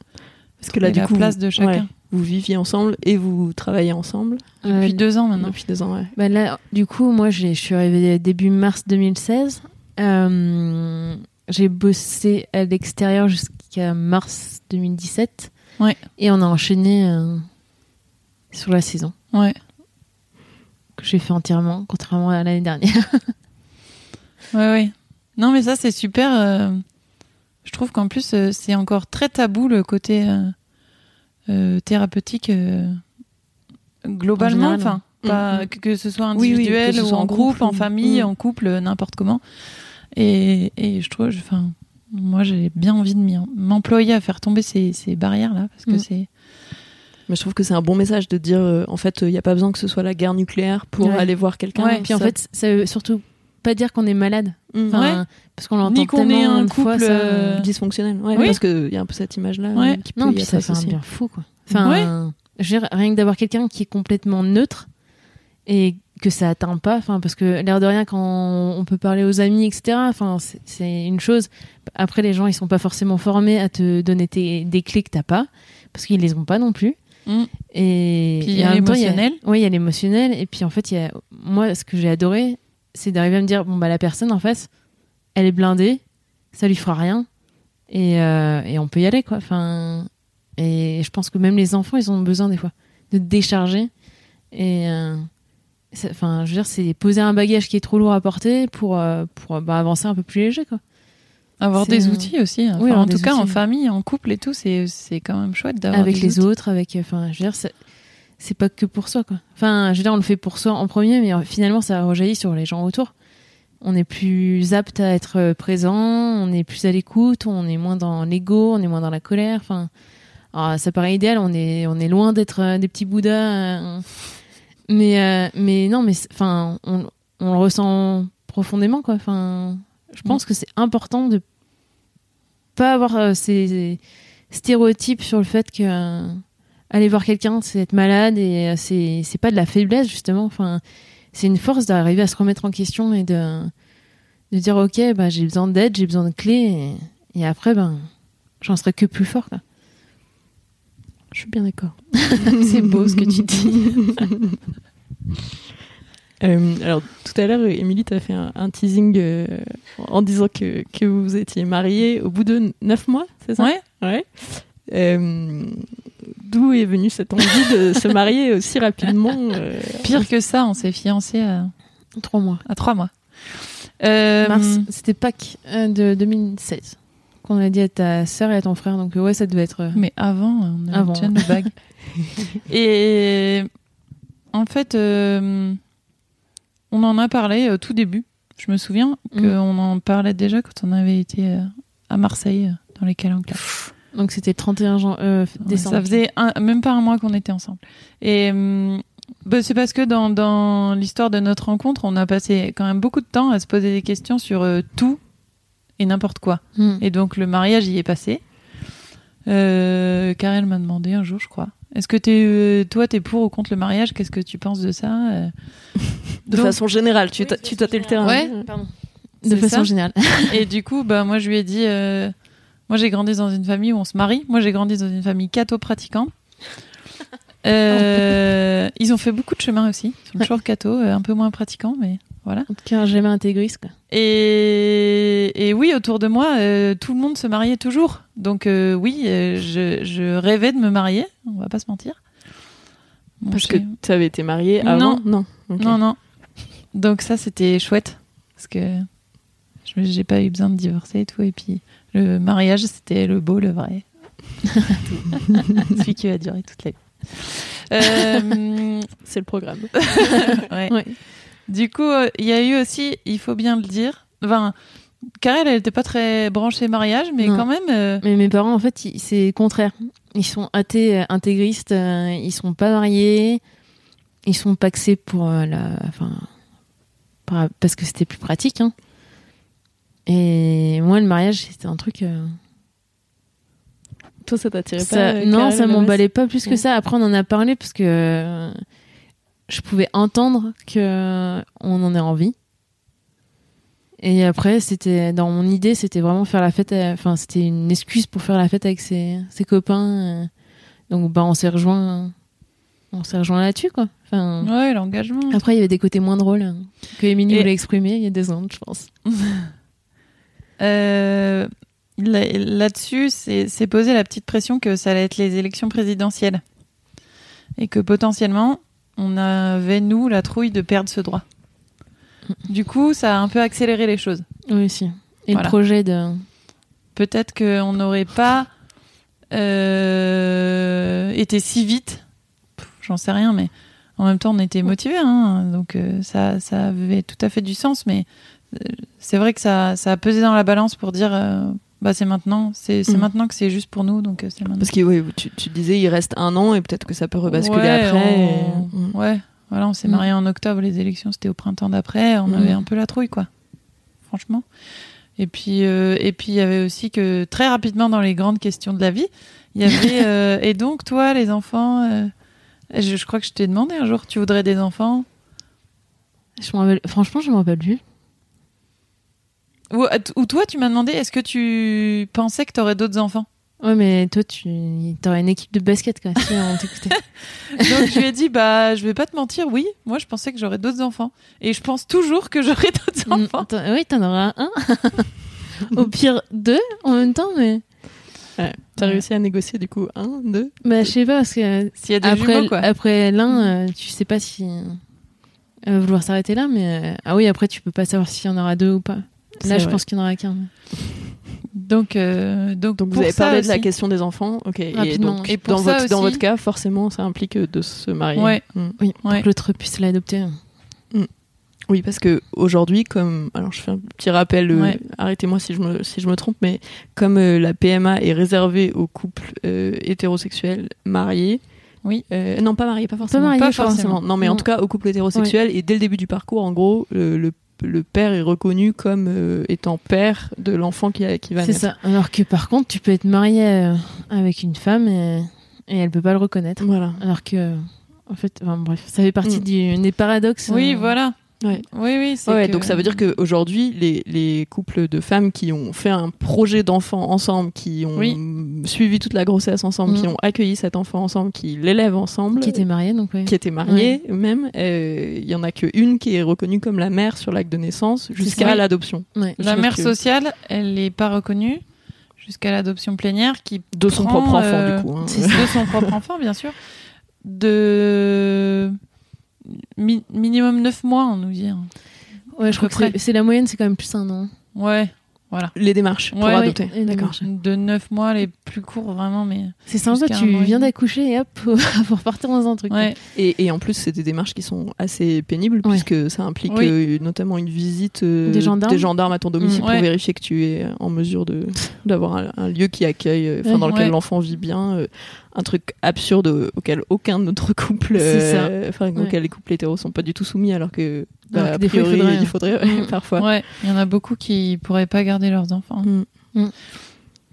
Euh, Parce que là, du la coup, place de chacun. ouais, vous viviez ensemble et vous travaillez ensemble Depuis Euh, deux ans maintenant. depuis deux ans. Ouais. Bah là, du coup, moi, je suis arrivée début mars 2016. Euh, j'ai bossé à l'extérieur jusqu'à mars 2017. Ouais. Et on a enchaîné euh, sur la saison, Ouais. que j'ai fait entièrement, contrairement à l'année dernière. [laughs] Ouais, ouais. Non, mais ça, c'est super. Euh, je trouve qu'en plus, euh, c'est encore très tabou le côté euh, euh, thérapeutique euh, globalement. En général, Enfin, pas que, que ce soit Oui, oui, individuel ce ou soit en en groupe, groupe en famille, Mm. en couple, n'importe comment. Et, et je trouve, enfin, moi, j'ai bien envie de m'employer à faire tomber ces, ces barrières-là parce que Mm. c'est. Mais je trouve que c'est un bon message de dire, euh, en fait, il n'y a pas besoin que ce soit la guerre nucléaire pour Ouais. aller voir quelqu'un. Ouais, Puis en fait, ça surtout pas dire qu'on est malade. Mm. Enfin, Ouais. Parce qu'on l'entend qu'on tellement est un fois, couple, ça, euh, dysfonctionnel. Ouais, Oui. parce qu'il y a un peu cette image-là Ouais. euh, qui peut Non, y puis ça fait un bien fou, quoi. Enfin, Ouais. rien que d'avoir quelqu'un qui est complètement neutre et que ça atteint pas, enfin, parce que l'air de rien, quand on peut parler aux amis, etc., enfin, c'est- une chose. Après, les gens, ils sont pas forcément formés à te donner tes- des clés que t'as pas, parce qu'ils les ont pas non plus. Mm. Et Puis il y a l'émotionnel. Oui, il y a l'émotionnel. Et puis en fait, il y a... moi, ce que j'ai adoré, c'est d'arriver à me dire bon, bah, la personne en face, elle est blindée, ça lui fera rien. Et, euh, et on peut y aller, quoi. Enfin, et je pense que même les enfants, ils ont besoin des fois de décharger. Et euh, enfin, je veux dire, c'est poser un bagage qui est trop lourd à porter pour, euh, pour bah, avancer un peu plus léger, quoi. Avoir des outils aussi. Enfin, Oui, en tout cas, en famille, en couple et tout, c'est c'est quand même chouette d'avoir avec des les outils. autres, avec, enfin, je veux dire, c'est- pas que pour soi, quoi. Enfin, je veux dire, on le fait pour soi en premier, mais euh, finalement, ça rejaillit sur les gens autour. On est plus apte à être euh, présent, on est plus à l'écoute, on est moins dans l'ego, on est moins dans la colère. Enfin, alors, ça paraît idéal, on est, on est loin d'être euh, des petits bouddhas. mais, mais non, mais enfin, on, on le ressent profondément, quoi. Enfin, je pense que c'est important de pas avoir ces stéréotypes sur le fait que aller voir quelqu'un, c'est être malade et euh, c'est c'est pas de la faiblesse justement. Enfin, c'est une force d'arriver à se remettre en question et de de dire ok, bah j'ai besoin d'aide, j'ai besoin de clés et, et après ben j'en serai que plus fort. Je suis bien d'accord. [laughs] C'est beau ce que tu dis. [laughs] Euh, alors, tout à l'heure, Émilie t'a fait un, un teasing euh, en disant que, que vous étiez mariée au bout de neuf mois, c'est ça? Ouais. Ouais. Euh, D'où est venue cette envie de [laughs] se marier aussi rapidement euh, Pire que ça, on s'est fiancés à, Trois mois. à trois mois. Euh, Mars, c'était Pâques euh, de 2016 qu'on a dit à ta sœur et à ton frère. Donc, ouais, ça devait être. Mais avant, on avait Avant. déjà nos bagues. [laughs] et en fait, euh, on en a parlé au tout début. Je me souviens Mm. qu'on en parlait déjà quand on avait été à Marseille, dans les calanques. Donc, c'était le 31 jan- euh, Ouais, décembre. ça faisait un- même pas un mois qu'on était ensemble. Et hum, bah, c'est parce que dans, dans l'histoire de notre rencontre, on a passé quand même beaucoup de temps à se poser des questions sur euh, tout et n'importe quoi. Hmm. Et donc le mariage y est passé. Euh, car elle m'a demandé un jour, je crois. Est-ce que t'es, euh, toi, t'es pour ou contre le mariage? Qu'est-ce que tu penses de ça de donc- façon générale Tu tu tâtais le terrain. Ouais. Pardon. De façon ça? générale. Et du coup, bah, moi, je lui ai dit, euh, moi, j'ai grandi dans une famille où on se marie. Moi, j'ai grandi dans une famille catho-pratiquante. Euh, [laughs] ils ont fait beaucoup de chemin aussi. Ils sont toujours catho, euh, un peu moins pratiquants, mais voilà. En tout cas, jamais intégriste. Quoi. Et, et oui, autour de moi, euh, tout le monde se mariait toujours. Donc euh, oui, je, je rêvais de me marier, on va pas se mentir. Bon, Parce que tu avais été mariée avant Non. Ok. Non, non. Donc ça, c'était chouette. Parce que j'ai pas eu besoin de divorcer et tout. Et puis, le mariage, c'était le beau, le vrai. [laughs] Celui qui va durer toute la vie. Euh, C'est le programme. [laughs] ouais. Ouais. Du coup, euh, il y a eu aussi, il faut bien le dire, enfin, Karel, elle était pas très branchée mariage, mais Non. quand même, euh, Mais mes parents, en fait, c'est contraire. Ils sont athées, intégristes. ils sont pas mariés. Ils sont paxés pour la. Enfin. par- Parce que c'était plus pratique. Hein. Et moi, le mariage, c'était un truc. euh, Toi, ça t'attirait pas euh, non, ça m'emballait pas plus que Ouais. ça. Après, on en a parlé parce que euh, je pouvais entendre que on en ait envie. Et après, c'était dans mon idée, c'était vraiment faire la fête. à- Enfin, c'était une excuse pour faire la fête avec ses, ses copains. euh. Donc, bah, on s'est rejoint, on s'est rejoint là-dessus, quoi. Enfin, ouais, l'engagement. après, il y avait des côtés moins drôles hein, que Émilie Et- voulait exprimer il y a deux ans, je pense. [laughs] Euh, là- Là-dessus, c'est posé la petite pression que ça allait être les élections présidentielles. Et que potentiellement, on avait, nous, la trouille de perdre ce droit. Du coup, ça a un peu accéléré les choses. Oui, aussi. Et Voilà. le projet de. Peut-être qu'on n'aurait pas euh, été si vite. J'en sais rien, mais en même temps, on était motivés. Hein, donc, euh, ça, ça avait tout à fait du sens. Mais c'est vrai que ça, ça a pesé dans la balance pour dire euh, bah, c'est maintenant. C'est Mm. maintenant que c'est juste pour nous. Donc, euh, c'est maintenant. Parce que oui, tu, tu disais il reste un an et peut-être que ça peut rebasculer Ouais, après. on- et- Mm. Ouais, voilà, on s'est Mm. mariés en octobre, les élections c'était au printemps d'après, on avait un peu la trouille, quoi. Franchement. Et puis, euh, et puis il y avait aussi que très rapidement dans les grandes questions de la vie, il y avait [laughs] euh, et donc toi, les enfants, euh, je, je crois que je t'ai demandé un jour, tu voudrais des enfants? Je m'en rappelle- Franchement, je m'en rappelle plus. Ou, ou toi, tu m'as demandé, est-ce que tu pensais que tu aurais d'autres enfants Ouais, mais toi, tu aurais une équipe de basket, quoi, si on t'écoutait. [laughs] Donc je lui ai dit, bah, je vais pas te mentir, oui, moi je pensais que j'aurais d'autres enfants, et je pense toujours que j'aurai d'autres Mm, enfants. t'en- oui, t'en auras un. [laughs] Au pire, deux en même temps, mais. Ouais. T'as réussi à négocier du coup un, deux Bah, je sais pas, parce que S'il y a des après, jumeaux, quoi. après l'un, euh, tu sais pas si. euh, elle va vouloir s'arrêter là, mais. euh, ah oui, après, tu peux pas savoir s'il y en aura deux ou pas. Là, je vrai. pense qu'il y en aura qu'un. [laughs] Donc, euh, donc, Donc vous avez ça parlé de la aussi- question des enfants, ok. Et, Rapidement. donc, Et pour dans, ça votre, dans aussi- votre cas, forcément, ça implique de se marier. Ouais. Mm. Oui, pour Ouais. que l'autre puisse l'adopter. Oui, parce que aujourd'hui, comme alors je fais un petit rappel, euh, Ouais. arrêtez-moi si je me si je me trompe, mais comme euh, la PMA est réservée aux couples euh, hétérosexuels mariés. Oui. euh, non, pas mariés, pas forcément. pas pas forcément. Non, mais en tout cas aux couples hétérosexuels. Et dès le début du parcours, en gros, le, le, le père est reconnu comme euh, étant père de l'enfant qui, a- qui va C'est naître. ça. Alors que par contre, tu peux être marié euh, avec une femme et, et elle peut pas le reconnaître. Voilà. Alors que. En fait, enfin, bref, ça fait partie Mm. du, des paradoxes. Oui, euh, voilà. Ouais. Oui, oui. c'est Ouais, que- donc ça veut dire qu'aujourd'hui, les, les couples de femmes qui ont fait un projet d'enfant ensemble, qui ont Oui. suivi toute la grossesse ensemble, Mm. qui ont accueilli cet enfant ensemble, qui l'élèvent ensemble, Qui était mariée, donc ouais. qui étaient mariés même, euh, il y en a qu'une qui est reconnue comme la mère sur l'acte de naissance jusqu'à l'adoption Ouais. La mère que- sociale, elle n'est pas reconnue jusqu'à l'adoption plénière qui de son propre enfant euh, du coup. hein. C'est de son propre [laughs] enfant, bien sûr. De mi- minimum 9 mois, on nous dit. hein. Ouais, je crois que c'est- la moyenne, c'est quand même plus un an. Ouais, voilà. Les démarches pour Ouais, adopter. oui, D'accord. De 9 mois, les plus courts, vraiment, mais. C'est sympa, tu viens d'accoucher et hop, [laughs] faut repartir dans un truc. Ouais. Et, et en plus, c'est des démarches qui sont assez pénibles Ouais. puisque ça implique Oui. euh, notamment une visite euh, Des gendarmes. à ton domicile Mm. pour vérifier que tu es en mesure de d'avoir un, un lieu qui accueille, euh, enfin dans lequel Ouais. l'enfant vit bien. euh, un truc absurde auquel aucun autre couple, euh, enfin Ouais. auquel les couples hétéros sont pas du tout soumis, alors que bah, Alors que a des fois, il faudrait, il faudrait Mm. parfois. Ouais, il y en a beaucoup qui pourraient pas garder leurs enfants. Mm. Mm.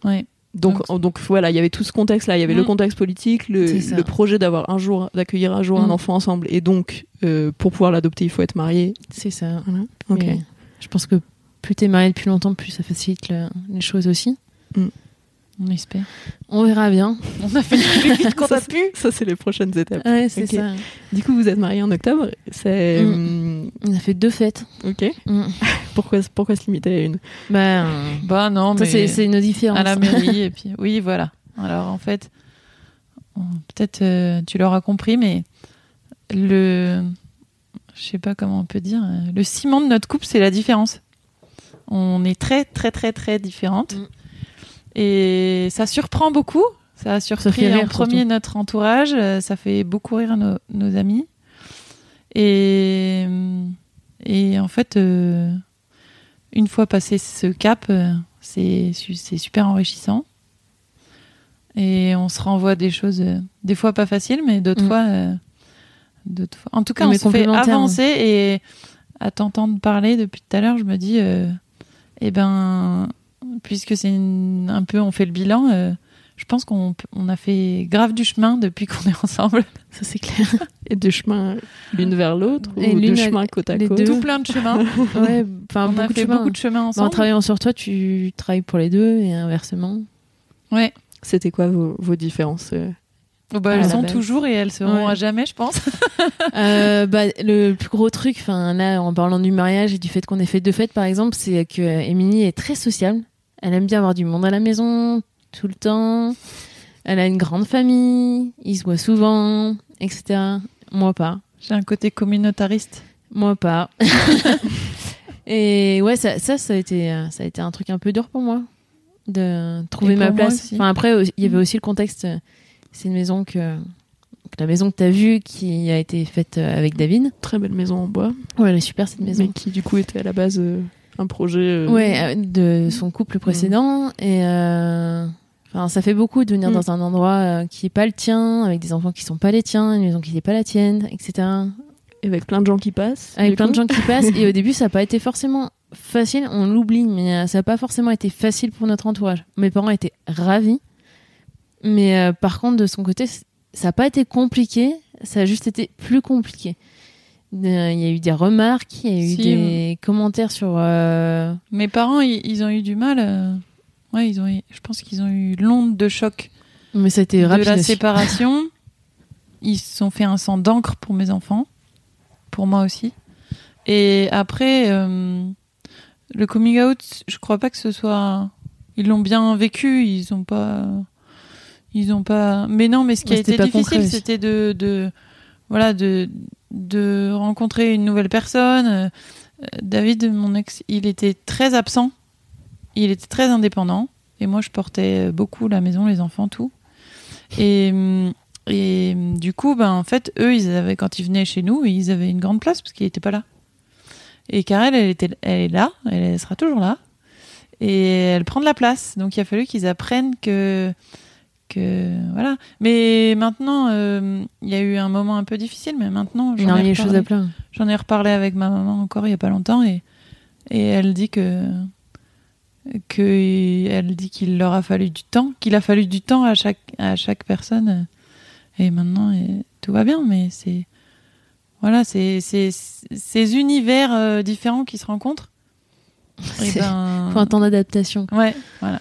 Ouais. Donc, donc voilà, il y avait tout ce contexte-là. Il y avait le contexte politique, le, projet d'avoir un jour, d'accueillir un jour un enfant ensemble, et donc euh, pour pouvoir l'adopter, il faut être marié. C'est ça. Voilà. Je pense que plus t'es marié depuis longtemps, plus ça facilite le- les choses aussi. On espère. On verra bien. On a fait le plus vite qu'on Ça, a c'est- pu. Ça, c'est les prochaines étapes. Ouais, c'est ça. Du coup, vous êtes mariés en octobre. C'est. hum, On a fait deux fêtes. Ok. Mm. [laughs] Pourquoi, pourquoi se limiter à une? Bah, Bah non, ça, mais c'est c'est nos différences. à la mairie [laughs] et puis oui, voilà. Alors en fait, peut-être euh, tu l'auras compris, mais le, je sais pas comment on peut dire, euh, le ciment de notre couple, c'est la différence. On est très très très très différentes Mm. Et ça surprend beaucoup. Ça a surpris en premier surtout. notre entourage, euh, ça fait beaucoup rire nos, nos amis et et en fait. euh, une fois passé ce cap, euh, c'est su- c'est super enrichissant. Et on se renvoie des choses, euh, des fois pas faciles, mais d'autres Mm. fois, euh, d'autres fois. En tout cas, Non, on mais se fait avancer. Et à t'entendre parler depuis tout à l'heure, je me dis, euh, eh ben, puisque c'est un peu, on fait le bilan. euh, je pense qu'on on a fait grave du chemin depuis qu'on est [laughs] ensemble. Ça, c'est clair. Et deux chemins l'une vers l'autre Et ou l'une deux à- chemins côte à les côte deux. Tout plein de chemins. [laughs] Ouais, enfin, on a de fait chemin. beaucoup de chemins Bah, en ensemble. travaillant sur toi, tu travailles pour les deux et inversement. Ouais. C'était quoi vos, vos différences euh Oh, bah, elles sont base. toujours et elles seront Ouais. à jamais, je pense. [laughs] Euh, bah, le plus gros truc, enfin là, en parlant du mariage et du fait qu'on ait fait deux fêtes, par exemple, c'est que Émilie est très sociable. Elle aime bien avoir du monde à la maison tout le temps. Elle a une grande famille. Ils se voient souvent, etc. Moi pas. J'ai un côté communautariste. Moi pas. [laughs] et ouais, ça, ça, ça a été, euh, ça a été un truc un peu dur pour moi de trouver ma place. Enfin après, il y avait aussi le contexte. euh, C'est une maison que, que la maison que t'as vue qui a été faite euh, avec David. Très belle maison en bois, Ouais, elle est super cette maison. mais qui du coup était à la base euh, un projet. euh, Ouais, euh, de son couple précédent. Et euh, enfin, ça fait beaucoup de venir Mm. dans un endroit qui est pas le tien, avec des enfants qui sont pas les tiens, une maison qui n'est pas la tienne, etc. Avec plein de gens qui passent. Avec plein de gens qui passent. [laughs] Et au début, ça n'a pas été forcément facile. On l'oublie, mais ça n'a pas forcément été facile pour notre entourage. Mes parents étaient ravis. Mais euh, par contre, de son côté, ça n'a pas été compliqué. Ça a juste été plus compliqué. Euh, Il y a eu des remarques, il y a eu Si, des commentaires sur. euh, Mes parents, ils, ils ont eu du mal. euh, Ouais, ils ont eu- je pense qu'ils ont eu l'onde de choc Mais ça a été de rapide. la aussi. séparation. [laughs] Ils se sont fait un sang d'encre pour mes enfants, pour moi aussi. Et après, euh, le coming out, je crois pas que ce soit. Ils l'ont bien vécu. Ils ont pas. Ils ont pas. Mais non, mais ce qui a été difficile, c'était de, de, voilà, de, de rencontrer une nouvelle personne. Euh, David, mon ex, il était très absent. Il était très indépendant. Et moi, je portais beaucoup la maison, les enfants, tout. Et, hum, et hum, du coup, ben, en fait, eux, ils avaient, quand ils venaient chez nous, ils avaient une grande place parce qu'il n'était pas là. Et Karel, elle, était, elle est là, elle sera toujours là. Et elle prend de la place. Donc, il a fallu qu'ils apprennent que. Que voilà. Mais maintenant, euh, il y a eu un moment un peu difficile, mais maintenant, j'en ai reparlé. à plein. J'en ai reparlé avec ma maman encore il y a pas longtemps et, et elle dit que, que elle dit qu'il leur a fallu du temps, qu'il a fallu du temps à chaque à chaque personne et maintenant et tout va bien mais c'est voilà, c'est ces univers euh, différents qui se rencontrent. [laughs] Et ben, Faut un temps d'adaptation. ouais, voilà.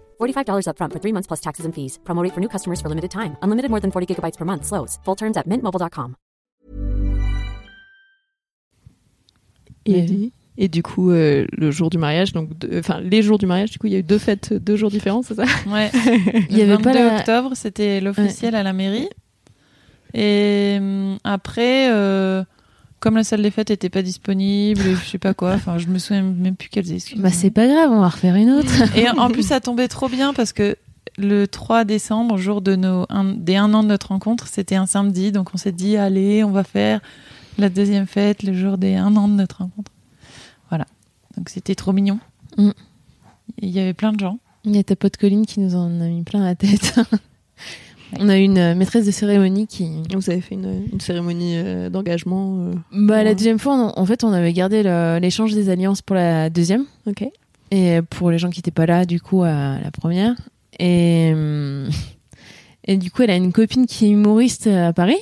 $45 upfront for three months plus taxes and fees. Promo rate for new customers for limited time. Unlimited more than 40 gigabytes per month. Slows. Full terms at mintmobile.com. Et, et du coup, euh, le jour du mariage, donc, enfin, les jours du mariage, du coup, il y a eu deux fêtes, deux jours différents, c'est ça? Ouais. [laughs] Il y Le avait pas 22 la- octobre, c'était l'officiel à la mairie. Et hum, après, euh, comme la salle des fêtes était pas disponible, je sais pas quoi, enfin, je me souviens même plus quelles excuses. Bah c'est pas grave, on va refaire une autre. [laughs] Et en plus, ça tombait trop bien parce que le 3 décembre, jour de nos un- des un an de notre rencontre, c'était un samedi, donc on s'est dit allez, on va faire la deuxième fête le jour des un an de notre rencontre. Voilà. Donc c'était trop mignon. Mm. Il y avait plein de gens. Il y a ta pote Colline qui nous en a mis plein la tête. [laughs] on a une euh, maîtresse de cérémonie qui. Vous avez fait une, une cérémonie euh, d'engagement. euh, Bah, la deuxième fois, on- en fait, on avait gardé l'échange des alliances pour la deuxième. Ok. Et pour les gens qui n'étaient pas là, du coup, à la première. Et, et du coup, elle a une copine qui est humoriste à Paris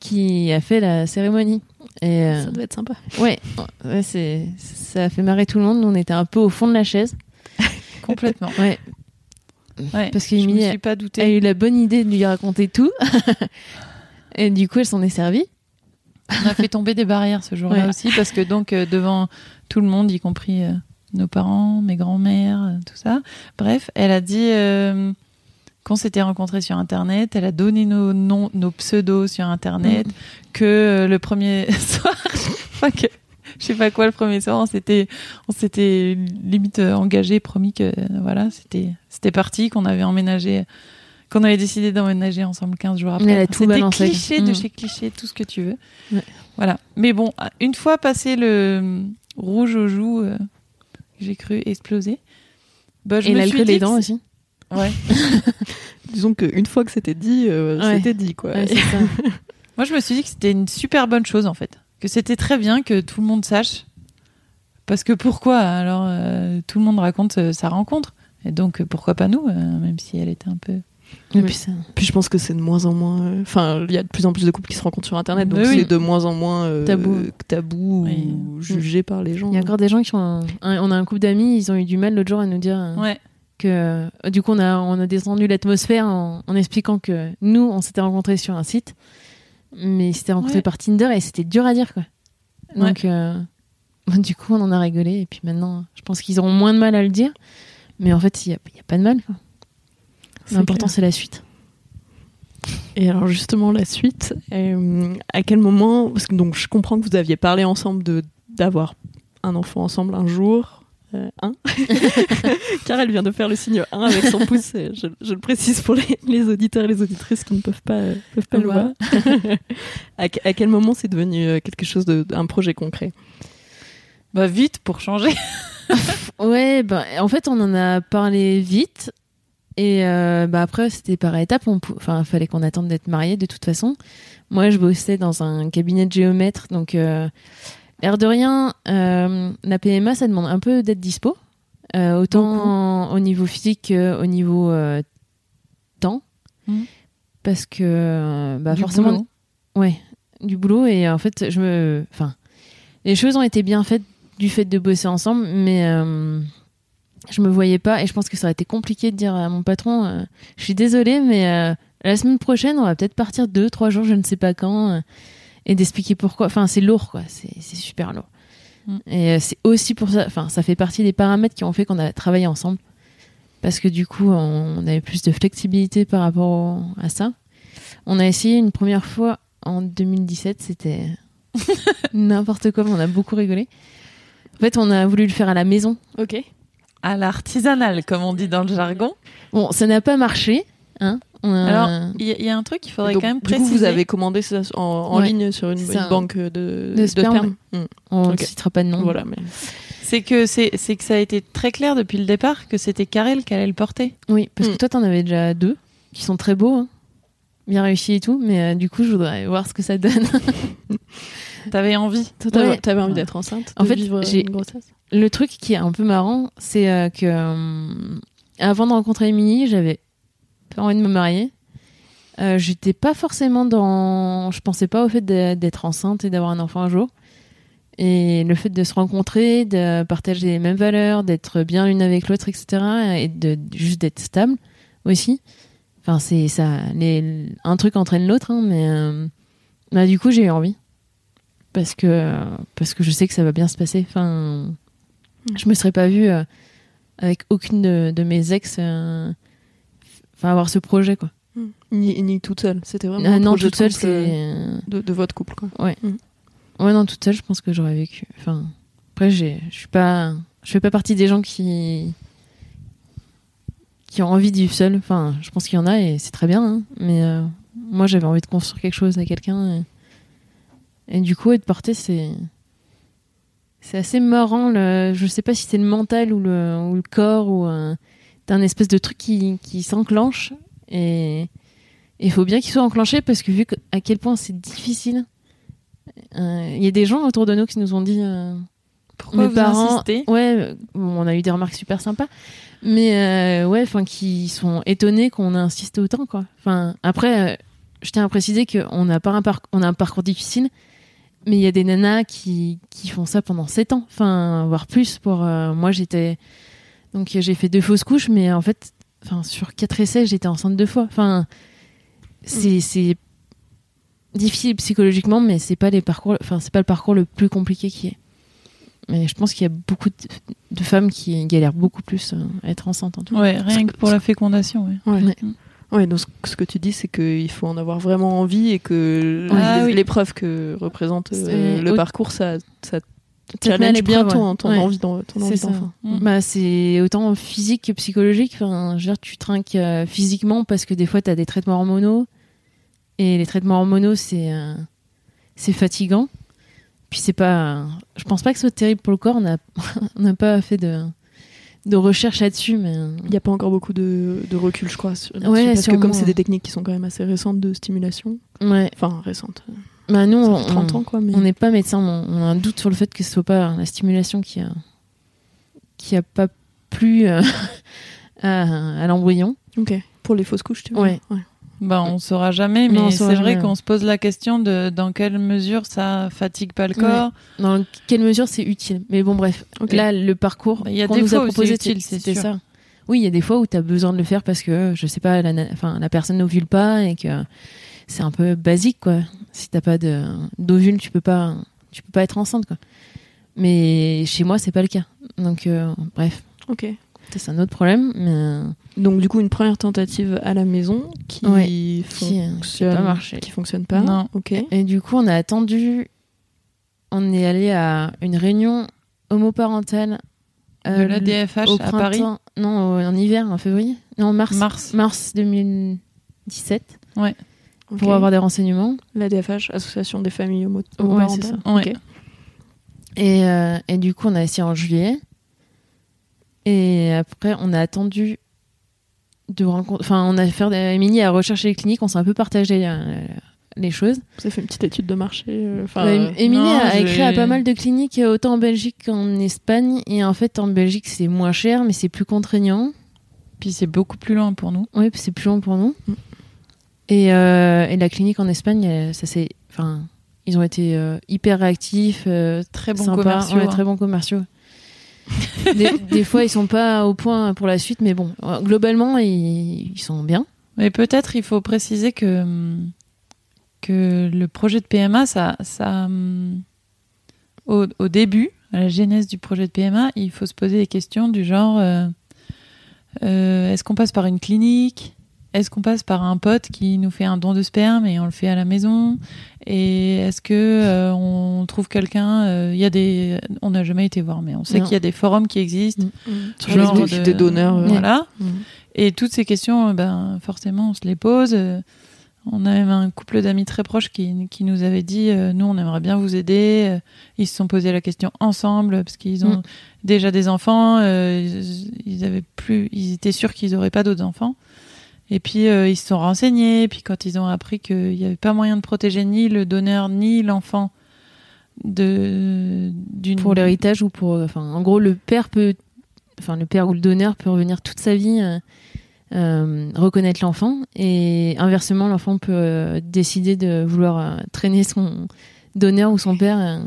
qui a fait la cérémonie. Et euh, Ça doit être sympa. ouais, ouais c'est, ça a fait marrer tout le monde. Nous, on était un peu au fond de la chaise. [laughs] Complètement. Ouais, Ouais. Parce qu'Emilie a douté. eu la bonne idée de lui raconter tout. [laughs] et du coup, elle s'en est servie. On a fait tomber des barrières ce jour-là Ouais. aussi parce que donc euh, devant tout le monde, y compris euh, nos parents, mes grands-mères, euh, tout ça. Bref, elle a dit qu'on s'était rencontrés sur Internet. Elle a donné nos noms, nos pseudos sur Internet. Que euh, le premier [laughs] soir, enfin que je sais pas quoi le premier soir, on s'était, on s'était limite euh, engagé, promis que voilà, c'était, c'était parti, qu'on avait emménagé. Qu'on avait décidé d'emménager ensemble 15 jours après. Elle a Enfin, tout C'était balancé. cliché de Mm. chez cliché, tout ce que tu veux. Ouais. Voilà. Mais bon, une fois passé le euh, rouge aux joues, euh, j'ai cru exploser. Bah, je et me suis l'alcool dit les dents aussi. Ouais. [laughs] Disons qu'une fois que c'était dit, euh, Ouais. c'était dit, quoi. Ouais, c'est ça. [laughs] Moi, je me suis dit que c'était une super bonne chose en fait. Que c'était très bien que tout le monde sache. Parce que pourquoi Alors, euh, tout le monde raconte euh, sa rencontre. Et donc, euh, pourquoi pas nous, euh, même si elle était un peu. Et puis ça- Puis je pense que c'est de moins en moins. euh, Enfin, il y a de plus en plus de couples qui se rencontrent sur Internet, donc Oui, oui. c'est de moins en moins euh, Tabou. tabou Oui. ou jugé par les gens. Il y a encore des gens qui ont. un- on a un couple d'amis, ils ont eu du mal l'autre jour à nous dire euh, Ouais. que. euh, Du coup, on a, on a descendu l'atmosphère en, en expliquant que nous, on s'était rencontrés sur un site, mais ils s'étaient rencontrés Ouais. par Tinder et c'était dur à dire, quoi. Donc, euh, [laughs] du coup, on en a rigolé et puis maintenant, je pense qu'ils auront moins de mal à le dire, mais en fait, il n'y a, il y a pas de mal, L'important, c'est la suite. Et alors justement la suite, euh, à quel moment Parce que donc je comprends que vous aviez parlé ensemble de d'avoir un enfant ensemble un jour. Euh, un. [laughs] Car elle vient de faire le signe 1 avec son pouce. Je, je le précise pour les, les auditeurs et les auditrices qui ne peuvent pas, euh, peuvent pas le voir. [laughs] à, que- à quel moment c'est devenu euh, quelque chose de, un projet concret? Bah, vite pour changer. [laughs] Ouais, bah, en fait, on en a parlé vite. Et euh, bah, après, c'était par étapes. Enfin, fallait qu'on attende d'être mariés de toute façon. Moi, je bossais dans un cabinet de géomètre. Donc, euh, l'air de rien, euh, la PMA, ça demande un peu d'être dispo. Euh, autant au niveau physique qu'au niveau euh, temps. Mhm. Parce que, bah, Du forcément, boulot. Ouais, du boulot et en fait, je me, enfin, les choses ont été bien faites du fait de bosser ensemble, mais je me voyais pas et je pense que ça aurait été compliqué de dire à mon patron, je suis désolée, mais la semaine prochaine, on va peut-être partir deux, trois jours, je ne sais pas quand, et d'expliquer pourquoi. Enfin, c'est lourd, quoi. C'est super lourd. Mm. Et euh, c'est aussi pour ça, enfin, ça fait partie des paramètres qui ont fait qu'on a travaillé ensemble. Parce que du coup, on, on avait plus de flexibilité par rapport au- à ça. On a essayé une première fois en 2017, c'était [laughs] n'importe quoi, mais on a beaucoup rigolé. En fait, on a voulu le faire à la maison. Ok. À l'artisanal, comme on dit dans le jargon. Bon, ça n'a pas marché. Hein Alors, il y, a- il y a un truc qu'il faudrait donc, quand même du coup, préciser. vous avez commandé ça en, en Ouais. ligne sur une, C'est une un- banque de, de sperme. sperme. Mm. On ne Ok. citera pas de nom. Voilà, mais C'est que c'est que ça a été très clair depuis le départ que c'était Karel qui allait le porter. Oui, parce Mm. que toi, t'en avais déjà deux qui sont très beaux, hein. bien réussis et tout, mais euh, du coup, je voudrais voir ce que ça donne. [laughs] T'avais envie. toi, t'avais Ouais. envie Ouais. d'être enceinte, En de fait, vivre j'ai- une grossesse? Le truc qui est un peu marrant, c'est euh, que euh, avant de rencontrer Émilie, j'avais pas envie de me marier. Euh, J'étais pas forcément dans. Je pensais pas au fait d'être enceinte et d'avoir un enfant un jour. Et le fait de se rencontrer, de partager les mêmes valeurs, d'être bien l'une avec l'autre, etc. Et de juste d'être stable aussi. Enfin, c'est ça. Les, un truc entraîne l'autre, hein, mais euh, bah, du coup, j'ai eu envie. Parce que, parce que je sais que ça va bien se passer. Enfin, je me serais pas vue euh, avec aucune de, de mes ex euh, enfin, avoir ce projet, quoi. Ni, ni toute seule. C'était vraiment Euh, un non, toute seule, couple, euh, c'est. de, de votre couple. Quoi. Ouais, non, toute seule, je pense que j'aurais vécu. Enfin, après, j'ai- je suis pas, je fais pas partie des gens qui qui ont envie de vivre seul. Enfin, je pense qu'il y en a et c'est très bien. hein. Mais euh, moi, j'avais envie de construire quelque chose avec quelqu'un. Et... et du coup, être porté, c'est c'est assez marrant. Le... Je sais pas si c'est le mental ou le, ou le corps ou un... t'as un espèce de truc qui, qui s'enclenche et il faut bien qu'il soit enclenché parce que vu à quel point c'est difficile euh, Il y a des gens autour de nous qui nous ont dit euh, Pourquoi mes vous parents, insistez ouais, on a eu des remarques super sympas, mais euh, ouais, enfin, qui sont étonnés qu'on a insisté autant, quoi. Enfin, après, euh, je tiens à préciser qu'on n'a pas un parcours, on a un parcours difficile, mais il y a des nanas qui, qui font ça pendant 7 ans, enfin, voire plus. Pour euh, moi, j'étais donc j'ai fait deux fausses couches, mais en fait, enfin, sur quatre essais, j'étais enceinte deux fois. Enfin, c'est c'est difficile psychologiquement, mais c'est pas les parcours, enfin, c'est pas le parcours le plus compliqué qui est. Mais je pense qu'il y a beaucoup de, de femmes qui galèrent beaucoup plus euh, à être enceintes en tout cas. Ouais, rien que pour la fécondation. Ouais. Ouais. Ouais. Ouais, donc ce- que tu dis, c'est qu'il faut en avoir vraiment envie et que Ah oui. l'épreuve que représente euh, le parcours, ça, ça challenge bien l'épreuve, ton, ouais. ton Ouais. envie d'enfant. Mm. Bah, c'est autant physique que psychologique. Enfin, je veux dire, tu trinques euh, physiquement parce que des fois, tu as des traitements hormonaux. Et les traitements hormonaux, c'est euh, c'est fatigant. Puis c'est pas. Je pense pas que ce soit terrible pour le corps. On n'a [laughs] pas fait de, de recherche là-dessus, mais. euh, Il n'y a pas encore beaucoup de, de recul, je crois, sur- Ouais, parce que comme c'est ouais. des techniques qui sont quand même assez récentes de stimulation, Ouais. enfin récentes, Bah, nous, on, fait 30 ans quoi, mais on n'est pas médecin. On, on a un doute sur le fait que ce soit pas la stimulation qui a, qui a pas plu euh, [laughs] à, à l'embryon. ok. Pour les fausses couches, tu vois. Ouais. Bah, on saura jamais, mais c'est vrai jamais, qu'on ouais. se pose la question de dans quelle mesure ça fatigue pas le Ouais. corps. Dans quelle mesure c'est utile Mais bon, bref. Là, le parcours Bah, il y a qu'on des nous fois a c'est proposé, utile, c'était sûr. ça. Oui, il y a des fois où tu as besoin de le faire parce que, je sais pas, la, na- enfin, la personne n'ovule pas et que c'est un peu basique, quoi. Si t'as pas de- d'ovule, tu peux pas, tu peux pas être enceinte, quoi. Mais chez moi, c'est pas le cas. Donc, euh, bref, Ok. c'est un autre problème. Mais euh, Donc du coup, une première tentative à la maison qui Ouais. Qui, euh, fonctionne, qui a pas marché. qui fonctionne pas. Non. Ok. Et du coup, on a attendu. On est allé à une réunion homoparentale. De euh, l'ADFH au à Paris. printemps. Non, au- en hiver, en février. Non, en mars. Mars. Mars 2017. Pour avoir des renseignements. l'ADFH, Association des familles homo Ouais, ça. Ouais. Ok. Et, euh, et du coup, on a essayé en juillet. Et après, on a attendu de rencontrer. Enfin, on a fait. des- Émilie a recherché les cliniques. On s'est un peu partagé euh, les choses. Vous avez fait une petite étude de marché. euh, Enfin, euh, Émilie non, a écrit à pas mal de cliniques, autant en Belgique qu'en Espagne. Et en fait, en Belgique, c'est moins cher, mais c'est plus contraignant. Puis c'est beaucoup plus loin pour nous. Oui, c'est plus long pour nous. Mm. Et, euh, et la clinique en Espagne, ça c'est. Enfin, ils ont été euh, hyper réactifs, euh, Très bons sympas, commerciaux. ouais, hein. très bons commerciaux. [laughs] des, des fois, ils sont pas au point pour la suite, mais bon, globalement, ils, ils sont bien. Mais peut-être il faut préciser que, hum, que le projet de PMA, ça, ça, hum, au, au début, à la genèse du projet de PMA, il faut se poser des questions du genre est-ce qu'on passe par une clinique? Est-ce qu'on passe par un pote qui nous fait un don de sperme et on le fait à la maison? Et est-ce que euh, on trouve quelqu'un euh, Il y a des, on n'a jamais été voir, mais on sait qu'il y a des forums qui existent. mm, genre do- de- des donneurs. euh, Voilà. mm. Et toutes ces questions, ben, forcément, on se les pose. On a même un couple d'amis très proches qui, qui nous avait dit euh, Nous, on aimerait bien vous aider. Ils se sont posé la question ensemble parce qu'ils ont Mm. déjà des enfants. euh, ils, ils avaient plus, ils étaient sûrs qu'ils n'auraient pas d'autres enfants. Et puis, euh, ils se sont renseignés. Puis, quand ils ont appris qu'il n'y avait pas moyen de protéger ni le donneur ni l'enfant de pour l'héritage ou pour enfin en gros le père peut enfin le père ou le donneur peut revenir toute sa vie euh, euh, reconnaître l'enfant et inversement l'enfant peut euh, décider de vouloir euh, traîner son donneur ou son père euh,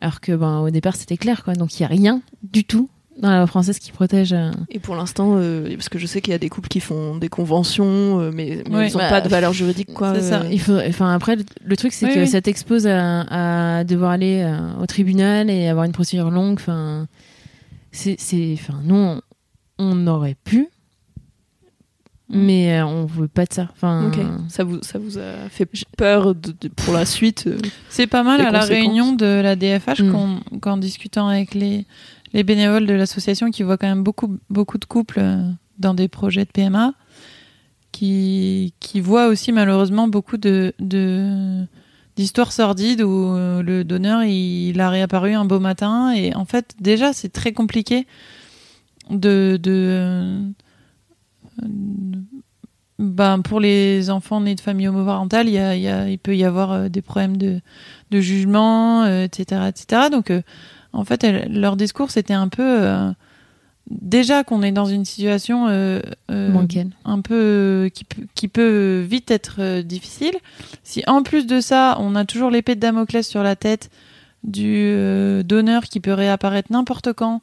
alors que ben au départ c'était clair quoi donc il y a rien du tout dans la loi française qui protège euh, Et pour l'instant, euh, parce que je sais qu'il y a des couples qui font des conventions, euh, mais, mais Ouais. ils n'ont Bah, pas de valeur juridique, quoi. c'est ça. euh, Il faut, enfin après, le, le truc c'est Oui, que oui. ça t'expose à, à devoir aller euh, au tribunal et avoir une procédure longue. Enfin, c'est, enfin, nous on, on aurait pu, mais euh, on veut pas de ça. Enfin. Ça vous, ça vous a fait peur de- de- pour la suite euh, C'est pas mal à la réunion de la DFH Mm. qu'en qu'en discutant avec les, les bénévoles de l'association qui voient quand même beaucoup, beaucoup de couples euh, dans des projets de PMA, qui, qui voient aussi malheureusement beaucoup de, d'histoires sordides où euh, le donneur il, a réapparu un beau matin et en fait déjà c'est très compliqué de, de ben, pour les enfants nés de familles homoparentales, il, il, peut y avoir des problèmes de, de jugement, etc., etc. Donc, en fait, leur discours, c'était un peu... euh, déjà qu'on est dans une situation euh, euh, un peu qui, peut- qui peut vite être difficile. Si en plus de ça, on a toujours l'épée de Damoclès sur la tête du donneur qui peut réapparaître n'importe quand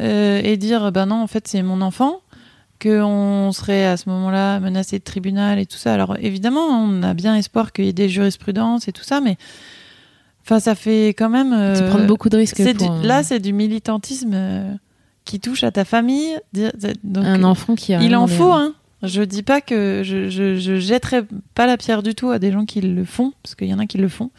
et dire ben non en fait c'est mon enfant qu'on serait à ce moment-là menacé de tribunal et tout ça. Alors évidemment, on a bien espoir qu'il y ait des jurisprudences et tout ça, mais enfin ça fait quand même. euh, C'est prendre beaucoup de risques. c'est pour du- un- Là, c'est du militantisme euh, qui touche à ta famille. Donc, un enfant qui a il en faut, hein. Je dis pas que je, je, je jetterai pas la pierre du tout à des gens qui le font, parce qu'il y en a qui le font,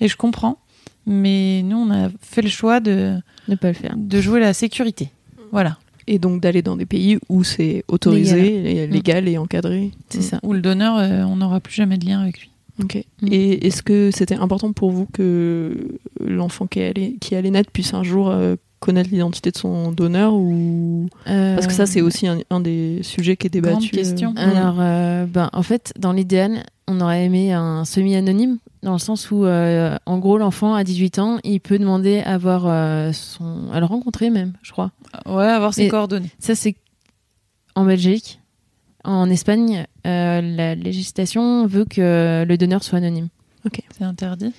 et je comprends. Mais nous, on a fait le choix de, Ne pas le faire. de jouer la sécurité. Voilà. et donc d'aller dans des pays où c'est autorisé, et légal et encadré. C'est ça. Où le donneur, euh, on n'aura plus jamais de lien avec lui. Ok. Mm. Et est-ce que c'était important pour vous que l'enfant qui allait, qui allait naître puisse un jour euh, connaître l'identité de son donneur ou? Parce que ça c'est aussi un, un des sujets qui est débattu. Grande question. euh, Alors, euh, ben, en fait, dans l'idéal, on aurait aimé un semi-anonyme, dans le sens où, euh, en gros, l'enfant à 18 ans, il peut demander à voir euh, son. à le rencontrer même, je crois. Ouais, avoir ses Et- coordonnées. Ça, c'est en Belgique. En Espagne, euh, la législation veut que le donneur soit anonyme. C'est interdit.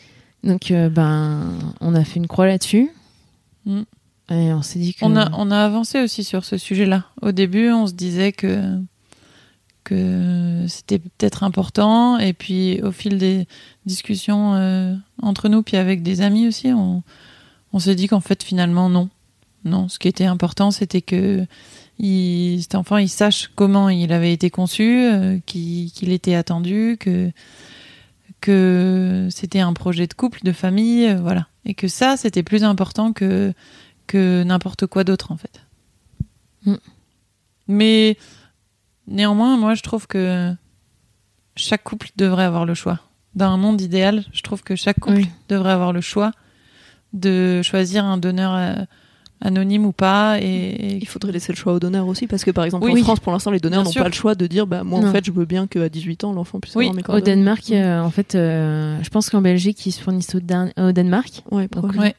Donc, euh, ben, on a fait une croix là-dessus. Mm. Et on s'est dit que. On a, on a avancé aussi sur ce sujet-là. Au début, on se disait que, que c'était peut-être important. Et puis, au fil des discussions euh, entre nous, puis avec des amis aussi, on, on s'est dit qu'en fait, finalement, non. Non, ce qui était important, c'était que il, cet enfant, il sache comment il avait été conçu, euh, qu'il était attendu, que, que c'était un projet de couple, de famille, euh, voilà. Et que ça, c'était plus important que, que n'importe quoi d'autre, en fait. Mm. Mais néanmoins, moi, je trouve que chaque couple devrait avoir le choix. Dans un monde idéal, je trouve que chaque couple Oui. devrait avoir le choix de choisir un donneur euh, anonyme ou pas. Et, Il faudrait laisser le choix au donneur aussi parce que par exemple Oui. en France pour l'instant les donneurs n'ont pas le choix de dire bah moi en fait je veux bien qu'à 18 ans l'enfant puisse Oui, avoir mes Au coordonnées. Danemark, euh, en fait, euh, je pense qu'en Belgique, ils se fournissent au, Dan- au Danemark. Ouais, Donc, Ouais.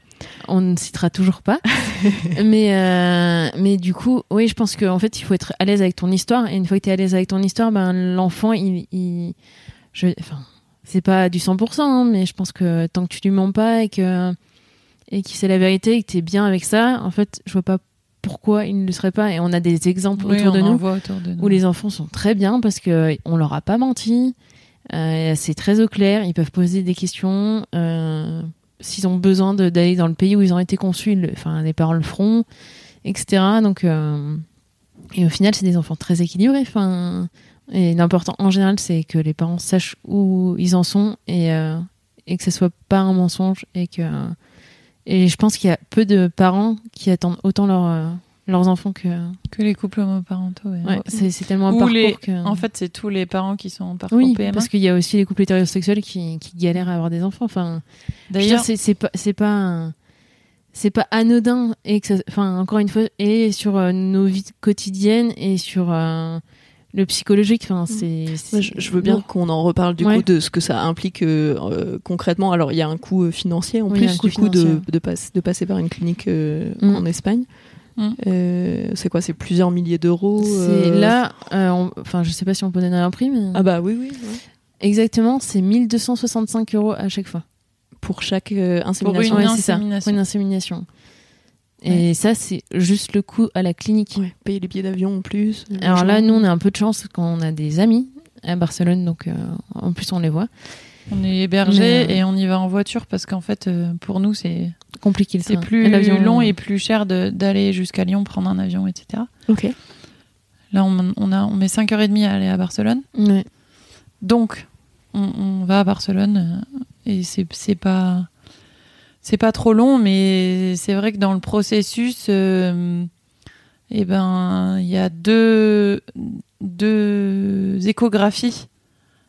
On ne citera toujours pas. [laughs] mais, euh, mais du coup, oui, je pense qu'en fait, il faut être à l'aise avec ton histoire. Et une fois que tu es à l'aise avec ton histoire, ben, l'enfant, il. il je, enfin, c'est pas du 100%, hein, mais je pense que tant que tu lui mens pas et que et qu'il sait la vérité et que tu es bien avec ça, en fait, je vois pas pourquoi il ne le serait pas. Et on a des exemples Oui, autour de nous voit autour de nous. où les enfants sont très bien parce que on leur a pas menti. Euh, c'est très au clair. Ils peuvent poser des questions. Euh, S'ils ont besoin d'aller dans le pays où ils ont été conçus, ils le- enfin les parents le feront, etc. Donc euh, et au final, c'est des enfants très équilibrés. Enfin et l'important en général, c'est que les parents sachent où ils en sont et et que ce soit pas un mensonge et que et je pense qu'il y a peu de parents qui attendent autant leur euh, leurs enfants que. Que les couples homoparentaux. ouais. Ouais, c'est c'est tellement un Ou parcours les- que. En fait, c'est tous les parents qui sont en parcours oui, PMA. parce qu'il y a aussi les couples hétérosexuels qui, qui galèrent à avoir des enfants. Enfin, D'ailleurs, c'est c'est pas c'est pas c'est pas anodin et que ça- enfin encore une fois et sur euh, nos vies quotidiennes et sur euh, le psychologique. Enfin, c'est Moi, c'est- je, je veux bien qu'on en reparle du Ouais. coup de ce que ça implique euh, euh, concrètement. Alors, il y a un coût euh, financier en Oui, plus du coup de, de, passe- de passer par une clinique euh, Mm. en Espagne. Mm. Euh, c'est quoi? C'est plusieurs milliers d'euros C'est euh, là, euh, on- enfin, je sais pas si on peut donner un prix, mais Ah bah oui, oui. ouais. exactement, c'est 1265 euros à chaque fois. Pour chaque euh, pour insémination. une Ouais, c'est ça, insémination. pour une insémination. Et ça, c'est juste le coût à la clinique. Ouais, payer les billets d'avion en plus. euh, Alors là, nous, on a un peu de chance quand on a des amis à Barcelone, donc euh, en plus, on les voit. On est hébergé Mais, euh, et on y va en voiture parce qu'en fait, euh, pour nous, c'est Compliqué le c'est plus long et plus cher de- d'aller jusqu'à Lyon, prendre un avion, etc. Ok. Là, on, on a, on met 5h30 à aller à Barcelone. Ouais. Donc, on, on va à Barcelone et c'est pas c'est pas trop long, mais c'est vrai que dans le processus, euh, eh ben, il y a deux deux échographies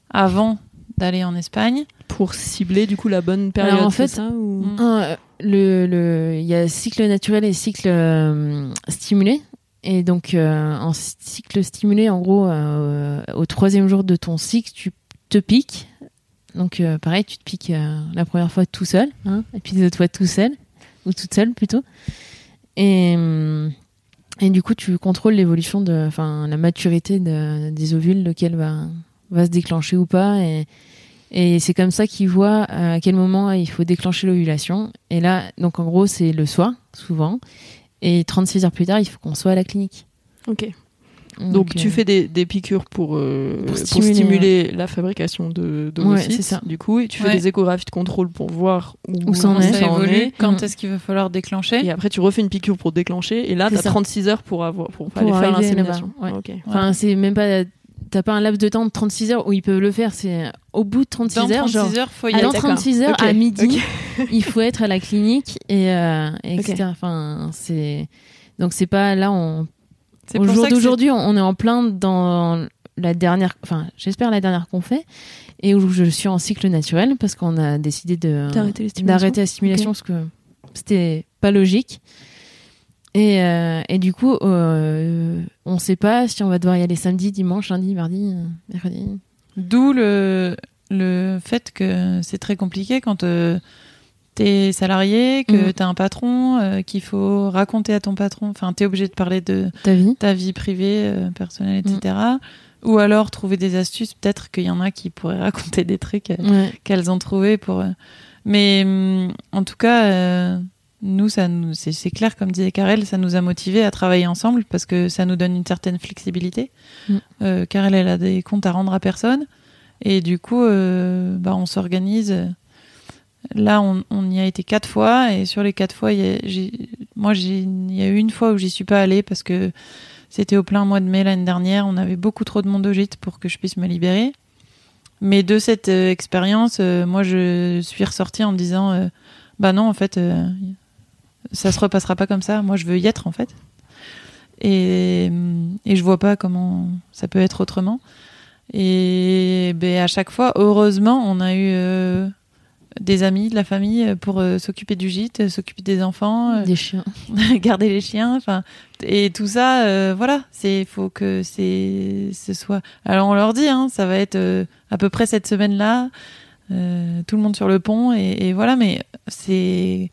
avant d'aller en Espagne. Pour cibler du coup la bonne période. en c'est fait, ça, ou... Un, euh, le, le, il y a cycle naturel et cycle euh, stimulé. Et donc, euh, en cycle stimulé, en gros, au troisième jour de ton cycle, tu te piques. Donc, euh, pareil, tu te piques euh, la première fois tout seul, hein, et puis les autres fois tout seul, ou toute seule plutôt. Et, hum, et du coup, tu contrôles l'évolution enfin, la maturité de- des ovules, lequel va, va se déclencher ou pas. Et, et c'est comme ça qu'ils voient à quel moment il faut déclencher l'ovulation. Et là, donc en gros, c'est le soir, souvent. Et 36 heures plus tard, il faut qu'on soit à la clinique. Ok. Donc, tu euh, fais des, des piqûres pour, euh, Pour pour stimuler, la fabrication de Ouais, d'ovocytes, c'est ça. du coup, et tu fais Ouais. des échographies de contrôle pour voir où, Où ça en est. ça en évolue, est. quand Mm. est-ce qu'il va falloir déclencher. Et après, tu refais une piqûre pour déclencher, et là, C'est tu as ça. 36 heures pour, avoir, pour, Pour aller faire l'insémination. ouais. Enfin, c'est même pas. T'as pas un laps de temps de 36 heures où ils peuvent le faire. C'est au bout de 36 Dans heures, 36 genre. heures, faut y à aller. dans d'accord. 36 heures, à midi, [laughs] il faut être à la clinique et, euh, et etc. Enfin, c'est donc c'est pas là on au jour d'aujourd'hui on, est en plein dans la dernière enfin j'espère la dernière qu'on fait et où je suis en cycle naturel parce qu'on a décidé de D'arrêter la stimulation parce que c'était pas logique. Et, euh, et du coup euh, on sait pas si on va devoir y aller samedi dimanche lundi mardi mercredi. D'où le, le fait que c'est très compliqué quand euh, t'es salarié, que Mm. t'as un patron, euh, qu'il faut raconter à ton patron. Enfin, t'es obligé de parler de ta vie ta vie privée, euh, personnelle, etc. Ou alors trouver des astuces. Peut-être qu'il y en a qui pourraient [laughs] raconter des trucs euh, ouais qu'elles ont trouvés pour. Mais hum, en tout cas, nous, ça nous, c'est, clair, comme disait Karel, ça nous a motivés à travailler ensemble parce que ça nous donne une certaine flexibilité. Mm. Euh, Karel, elle a des comptes à rendre à personne. Et du coup, bah, on s'organise. Là, on, on y a été quatre fois. Et sur les quatre fois, y a, moi, il y a eu une fois où j'y suis pas allée parce que c'était au plein mois de mai l'année dernière. On avait beaucoup trop de monde au gîte pour que je puisse me libérer. Mais de cette euh, expérience, euh, moi, je suis ressortie en me disant, euh, bah non, en fait, ça se repassera pas comme ça. Moi, je veux y être, en fait. Et, hum, et je vois pas comment ça peut être autrement. Et ben, à chaque fois, heureusement, on a eu des amis, de la famille pour euh, s'occuper du gîte, euh, s'occuper des enfants, euh, des chiens [laughs] garder les chiens, enfin et tout ça, euh, voilà, c'est faut que c'est ce soit. Alors on leur dit, hein, ça va être euh, à peu près cette semaine-là, euh, tout le monde sur le pont et, et voilà, mais c'est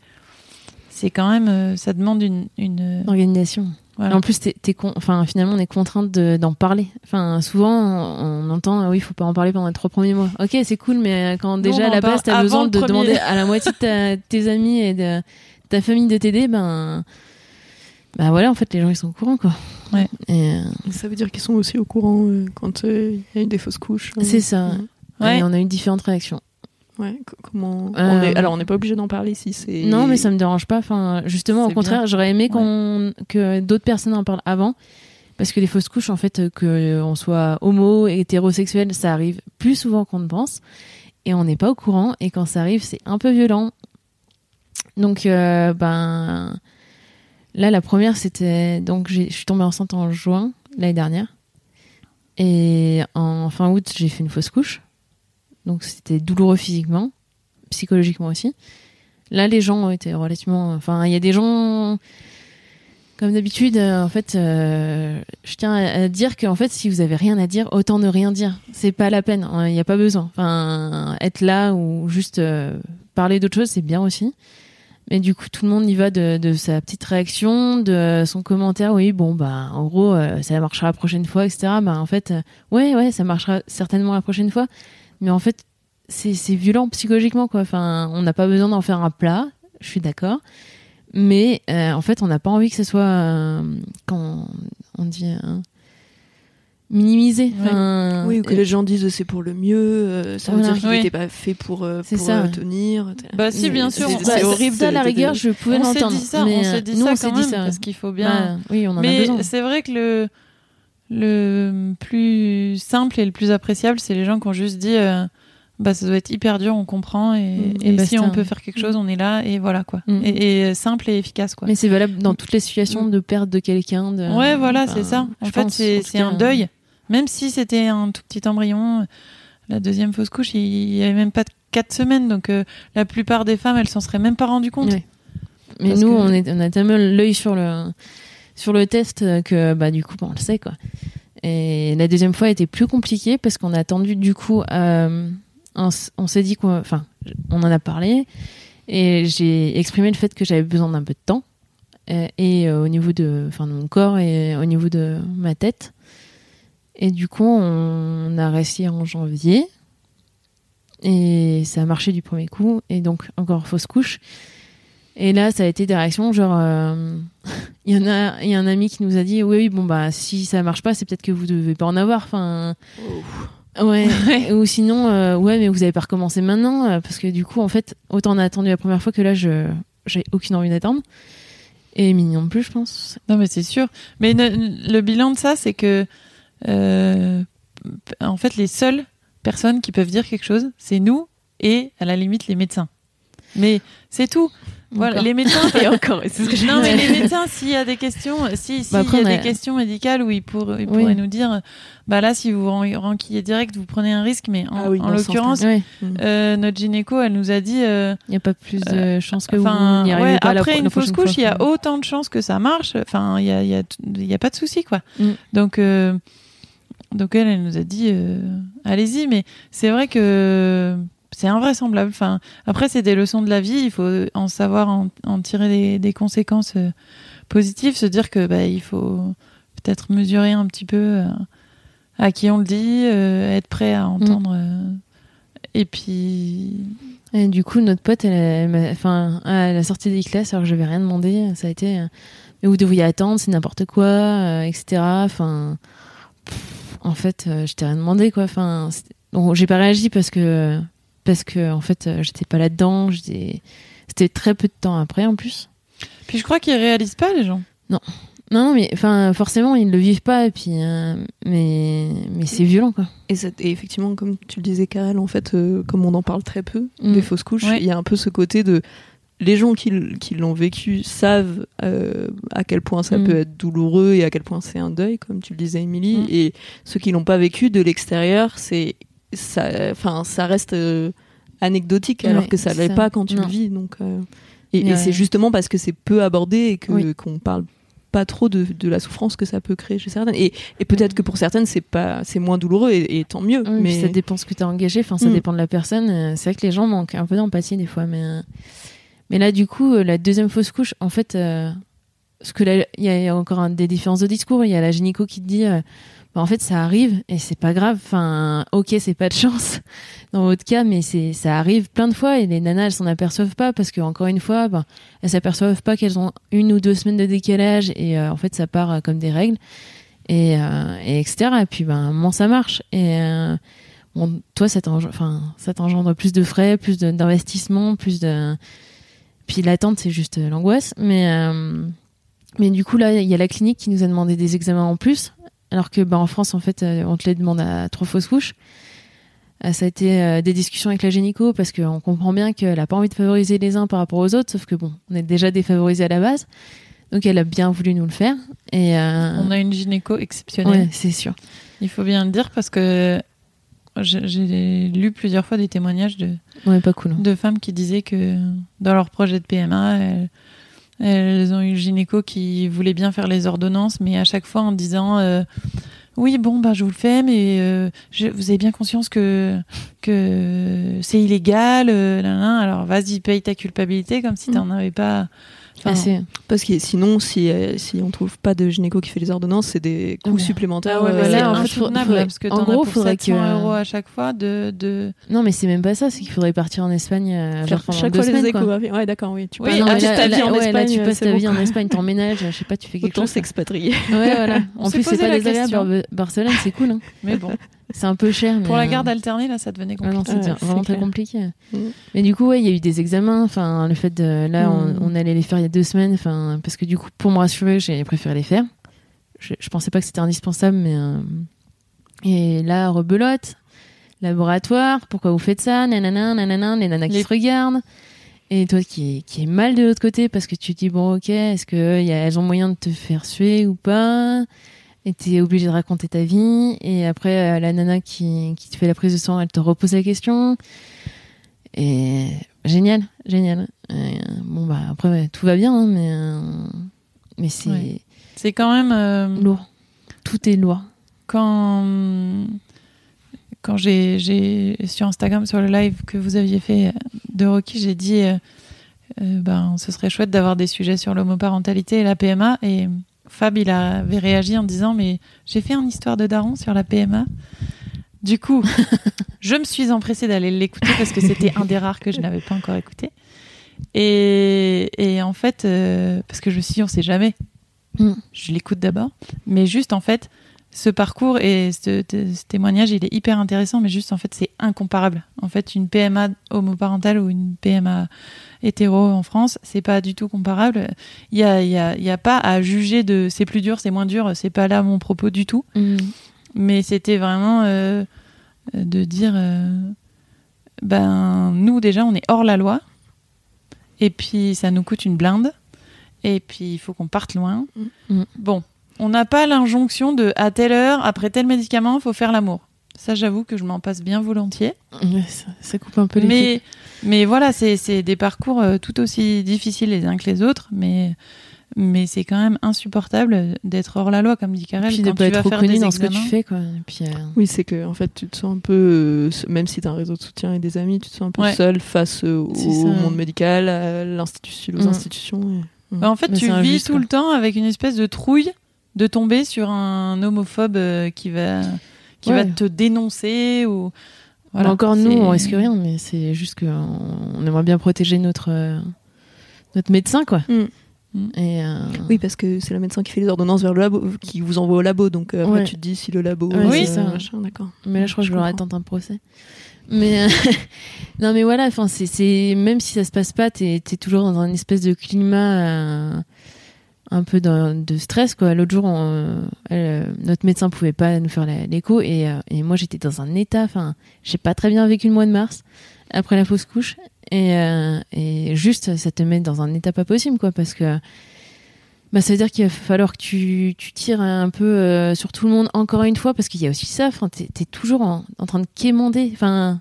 c'est quand même, euh, ça demande une, une organisation voilà. En plus, t'es, t'es con- enfin, finalement, on est contrainte de- d'en parler. Enfin, souvent, on, on entend, ah oui, il faut pas en parler pendant les trois premiers mois. Ok, c'est cool, mais quand Nous, déjà à la base, t'as besoin de premier. demander à la moitié de ta- [laughs] tes amis et de ta famille de t'aider, ben, bah voilà, en fait, les gens ils sont au courant, quoi. Ouais. Et, euh, Ça veut dire qu'ils sont aussi au courant euh, quand euh, il y a eu des fausses couches. euh. c'est ça. Ouais. Et on a eu différentes réactions. Ouais, co- comment Euh, on est... Alors, on n'est pas obligé d'en parler si c'est. Non, mais ça me dérange pas. Enfin, justement, au contraire, j'aurais aimé qu'on que d'autres personnes en parlent avant, parce que les fausses couches, en fait, euh, que on soit homo, hétérosexuel, ça arrive plus souvent qu'on ne pense, et on n'est pas au courant. Et quand ça arrive, c'est un peu violent. Donc, euh, ben, Là, la première, c'était. Donc, j'ai- je suis tombée enceinte en juin l'année dernière. Et en fin août, j'ai fait une fausse couche. Donc, c'était douloureux physiquement, psychologiquement aussi. Là, les gens été relativement. Enfin, il y a des gens. Comme d'habitude, euh, en fait, euh, je tiens à dire qu'en fait, si vous avez rien à dire, autant ne rien dire. C'est pas la peine. hein, Il n'y a pas besoin. Enfin, être là ou juste euh, parler d'autre chose, c'est bien aussi. Mais du coup, tout le monde y va de, sa petite réaction, de son commentaire. Oui, bon, bah, en gros, ça marchera la prochaine fois, etc. Bah, en fait, ouais, ouais, ça marchera certainement la prochaine fois. Mais en fait, c'est violent psychologiquement, quoi. Enfin, on n'a pas besoin d'en faire un plat. Je suis d'accord. Mais euh, en fait, on n'a pas envie que ce soit, euh, quand on dit, euh, minimisé. Enfin, Oui, ou que euh, les gens disent c'est pour le mieux, euh, ça veut dire qu'il Oui. n'était pas fait pour, euh, pour ça, tenir. Bah, si, bien sûr, C'est bah, horrible. Ça, à la rigueur, je pouvais on s'est l'entendre. dit ça, mais, on s'est dit nous, ça on quand s'est dit ça. parce qu'il faut bien. Bah, oui, on en a Mais c'est vrai que le le plus simple et le plus appréciable, c'est les gens qui ont juste dit euh, bah ça doit être hyper dur, on comprend et, Mm, et et si on peut faire quelque chose, on est là et voilà quoi. Mm. Et, et simple et efficace quoi. Mais c'est valable dans toutes les situations de perte de quelqu'un. De... ouais, voilà, enfin, c'est ça. En fait, c'est un deuil. Même si c'était un tout petit embryon, la deuxième fausse couche, il il y avait même pas de quatre semaines, donc euh, la plupart des femmes, elles s'en seraient même pas rendues compte. Ouais. Mais Parce nous, que- on, est, on a tellement l'œil sur le, sur le test que bah, du coup, bah, on le sait. Quoi. Et la deuxième fois était plus compliquée parce qu'on a attendu du coup. euh, on, on s'est dit qu'on. Enfin, on en a parlé et j'ai exprimé le fait que j'avais besoin d'un peu de temps. euh, et euh, au niveau de, enfin, de mon corps et au niveau de ma tête. Et du coup, on a réussi en janvier. Et ça a marché du premier coup. Et donc, encore fausse couche. Et là, ça a été des réactions genre, euh, [laughs] il y en a, il y a un ami qui nous a dit, oui, oui, bon bah si ça marche pas, c'est peut-être que vous devez pas en avoir. Enfin, [laughs] ouais. Ou sinon, euh, ouais, mais vous avez pas recommencé maintenant, euh, parce que du coup, en fait, autant on a attendu la première fois que là, je, j'ai aucune envie d'attendre. Et Mini non plus, je pense. Non, mais c'est sûr. Mais ne- le bilan de ça, c'est que, en fait, les seules personnes qui peuvent dire quelque chose, c'est nous et, à la limite, les médecins. Mais c'est tout. Voilà, Encore. les médecins. [laughs] Et encore, c'est ce que j'ai- non, mais les médecins, s'il y a des questions, si, si Bah, après, il y a des questions médicales où ils, pour- ils Oui. pourraient nous dire, bah là, si vous ren- renquillez direct, vous prenez un risque. Mais en, Ah oui, en l'occurrence, Ouais. euh, notre gynéco, elle nous a dit, euh, Il n'y a pas plus de chances que vous n'y arrivez ouais, pas la après une la fausse couche, il y a fois. autant de chances que ça marche. Enfin, il y a, il y a, y a pas de souci, quoi. Mm. Donc, euh, donc elle, elle nous a dit, euh, allez-y. Mais c'est vrai que c'est invraisemblable. Enfin, après, c'est des leçons de la vie. Il faut en savoir en, en tirer des, conséquences euh, positives, se dire que bah, il faut peut-être mesurer un petit peu euh, à qui on le dit, euh, être prêt à entendre. et puis, Et du coup, notre pote, elle, elle enfin, à la sortie des classes, alors que je n'avais rien demandé, ça a été, mais vous devriez attendre, c'est n'importe quoi, etc. En fait, je t'ai rien demandé, quoi. Enfin, donc j'ai pas réagi parce que, parce que, en fait, euh, j'étais pas là-dedans. j'étais- C'était très peu de temps après, en plus. puis je crois qu'ils réalisent pas les gens. Non, non, mais enfin, forcément, ils le vivent pas, et puis, euh, mais, mais c'est violent, quoi. Et, ça- et effectivement, comme tu le disais, Karel, en fait, euh, comme on en parle très peu Mm. des fausses couches, il Ouais. y a un peu ce côté de les gens qui, qui l'ont vécu savent euh, à quel point ça Mm. peut être douloureux et à quel point c'est un deuil, comme tu le disais, Émilie. Mm. Et ceux qui l'ont pas vécu de l'extérieur, c'est ça, enfin, ça reste euh, anecdotique alors Ouais, que ça c'est l'est pas quand tu Non. le vis. Donc, euh, et, Ouais. c'est justement parce que c'est peu abordé et que Oui. qu'on parle pas trop de, de la souffrance que ça peut créer chez certaines. Et, et peut-être que pour certaines, c'est pas, c'est moins douloureux et, et tant mieux. Oui, mais ça dépend ce que tu as engagé, enfin, ça Mm. dépend de la personne. Euh, C'est vrai que les gens manquent un peu d'empathie des fois, mais, mais là, du coup, la deuxième fausse couche, en fait, euh, ce que il y, a- il y a encore un- des différences de discours. Il y a la gynéco qui te dit, bah, en fait, ça arrive et c'est pas grave. Enfin, ok, c'est pas de chance [laughs] dans votre cas, mais c'est ça arrive plein de fois et les nanas, elles s'en aperçoivent pas parce que encore une fois, ben, elles s'aperçoivent pas qu'elles ont une ou deux semaines de décalage et euh, en fait, ça part euh, comme des règles et, euh, et etc. Et puis, ben, un moment, ça marche et euh, bon, toi, ça t'engendre, enfin, ça t'engendre plus de frais, plus d'investissement, plus de. Puis l'attente, c'est juste l'angoisse. Mais, mais du coup, là, il y a la clinique qui nous a demandé des examens en plus, alors que bah, en France, en fait, euh, on te les demande à trois fausses couches. Euh, Ça a été euh, des discussions avec la gynéco parce qu'on comprend bien qu'elle a pas envie de favoriser les uns par rapport aux autres, sauf que bon, on est déjà défavorisés à la base. Donc elle a bien voulu nous le faire. Et euh, On a une gynéco exceptionnelle. ouais, c'est sûr. Il faut bien le dire parce que j'ai- j'ai lu plusieurs fois des témoignages de, Ouais, pas cool. hein. de femmes qui disaient que dans leur projet de PMA, elles, elles ont eu une gynéco qui voulait bien faire les ordonnances, mais à chaque fois en disant euh, oui bon bah je vous le fais, mais euh, je- vous avez bien conscience que que c'est illégal. euh, alors vas-y paye ta culpabilité comme si t'en avais pas. Enfin, Ah, Parce que sinon, si, euh, si on trouve pas de gynéco qui fait les ordonnances, c'est des coûts Ouais. supplémentaires. ah ouais, euh, là, en fait, faudrait- parce que en gros, pour faudrait 700 que- euros à chaque fois de, de... Non, mais c'est même pas ça. C'est qu'il faudrait partir en Espagne euh, faire chaque fois les semaines, quoi. échographies. Ouais, d'accord, oui. Tu Oui, passes non, là- ta vie en ouais, là, Espagne. tu passes ta bon, vie en. Espagne, t'emménages, je sais pas, tu fais quelque Autant chose. s'expatrier. Ouais, voilà. En plus, c'est pas la désagréable. question. Bar- Barcelone, c'est cool. hein. Mais bon, C'est un peu cher. pour la euh, garde alternée, là, ça devenait Ah compliqué. non, c'est Ouais, vraiment très compliqué. Mm. Mais du coup, ouais, il y a eu des examens. Enfin, le fait de là, Mm. on, on allait les faire il y a deux semaines. Enfin, parce que du coup, pour me rassurer, j'ai préféré les faire. Je, je pensais pas que c'était indispensable, mais euh, et là, rebelote, laboratoire. Pourquoi vous faites ça Nanana, nanana, les nanas qui Les- se regardent. Et toi qui, qui est mal de l'autre côté parce que tu te dis bon ok est-ce que y a, elles ont moyen de te faire suer ou pas? Et t'es obligé de raconter ta vie. Et après euh, la nana qui, qui te fait la prise de sang elle te repose la question. Et génial génial. Et, euh, bon bah après ouais, tout va bien hein, mais euh, mais c'est Ouais. C'est quand même euh, lourd. Tout est lourd. quand quand j'ai j'ai sur Instagram sur le live que vous aviez fait de Rocky, j'ai dit ben ce serait chouette d'avoir des sujets sur l'homoparentalité et la PMA et Fab il avait réagi en disant mais j'ai fait une histoire de daron sur la PMA. Du coup, [laughs] je me suis empressée d'aller l'écouter parce que c'était un des rares que je n'avais pas encore écouté. Et, et en fait, euh, parce que je me suis dit, on sait jamais. Mm. Je l'écoute d'abord. Mais juste, en fait, ce parcours et ce, ce témoignage, il est hyper intéressant, mais juste, en fait, c'est incomparable. En fait, une PMA homoparentale ou une PMA hétéro en France, c'est pas du tout comparable. Il y a, y a, y a pas à juger de c'est plus dur, c'est moins dur. C'est pas là mon propos du tout. Mm. Mais c'était vraiment euh, de dire euh, ben nous déjà on est hors la loi et puis ça nous coûte une blinde et puis il faut qu'on parte loin. Mm. Bon, on n'a pas l'injonction de à telle heure après tel médicament faut faire l'amour. Ça j'avoue que je m'en passe bien volontiers. Ça, ça coupe un peu les Mais mais voilà c'est c'est des parcours euh, tout aussi difficiles les uns que les autres mais mais c'est quand même insupportable d'être hors la loi comme dit Karel puis quand de pas tu être vas trop faire connu des dans ce que tu fais quoi et puis euh, Oui, c'est que en fait, tu te sens un peu, euh, même si tu as un réseau de soutien et des amis, tu te sens un peu Ouais. seul face euh, au ça. monde médical, à l'institution, aux Mm. institutions. et- Bah, en fait, Mais tu vis injuste, tout quoi. le temps avec une espèce de trouille de tomber sur un homophobe qui va qui Ouais. va te dénoncer ou voilà. encore nous on risque rien mais c'est juste que on on aimerait bien protéger notre euh, notre médecin quoi Mm. Mm. et euh, Oui, parce que c'est le médecin qui fait les ordonnances vers le labo, qui vous envoie au labo. Donc euh, après, Ouais. tu te dis si le labo. Ouais, euh, c'est ça. d'accord. Mais là, je crois Je que je leur attends un procès. Mais euh, [laughs] non, mais voilà. Enfin, c'est, même si ça se passe pas, t'es, t'es toujours dans un espèce de climat euh, un peu de, stress, quoi. L'autre jour, euh, notre médecin pouvait pas nous faire l'écho et, euh, et moi, j'étais dans un état. Enfin, j'ai pas très bien vécu le mois de mars après la fausse couche et, euh, et juste, ça te met dans un état pas possible, quoi, parce que. Bah, ça veut dire qu'il va falloir que tu, tires un peu sur tout le monde encore une fois, parce qu'il y a aussi ça. Enfin, t'es, t'es toujours en, train de quémander, enfin,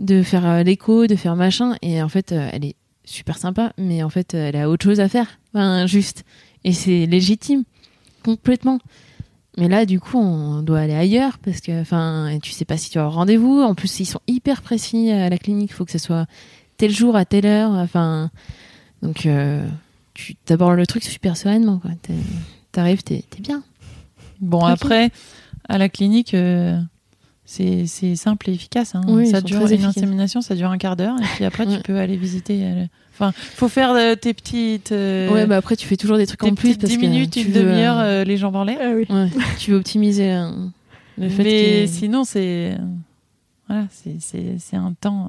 de faire l'écho, de faire machin. Et en fait, elle est super sympa, mais en fait, elle a autre chose à faire. Juste. Et c'est légitime, complètement. Mais là, du coup, on doit aller ailleurs parce que, enfin, tu sais pas si tu as rendez-vous. En plus, ils sont hyper précis à la clinique. Il faut que ce soit tel jour à telle heure. Enfin, donc, euh, tu abordes le truc super sereinement. Quoi. T'arrives, t'es, t'es bien. Bon après à la clinique euh, c'est c'est simple et efficace. hein. Oui, ça dure une efficaces. insémination, ça dure un quart d'heure et puis après tu peux aller visiter. Euh, Enfin, faut faire euh, tes petites. euh, ouais, bah après, tu fais toujours des trucs en plus parce 10 que minutes, tu une veux, demi-heure, euh, euh, les jambes en l'air. Ah oui. ouais, [laughs] tu veux optimiser euh, le fait Mais sinon, c'est. Voilà, c'est- c'est c'est un temps.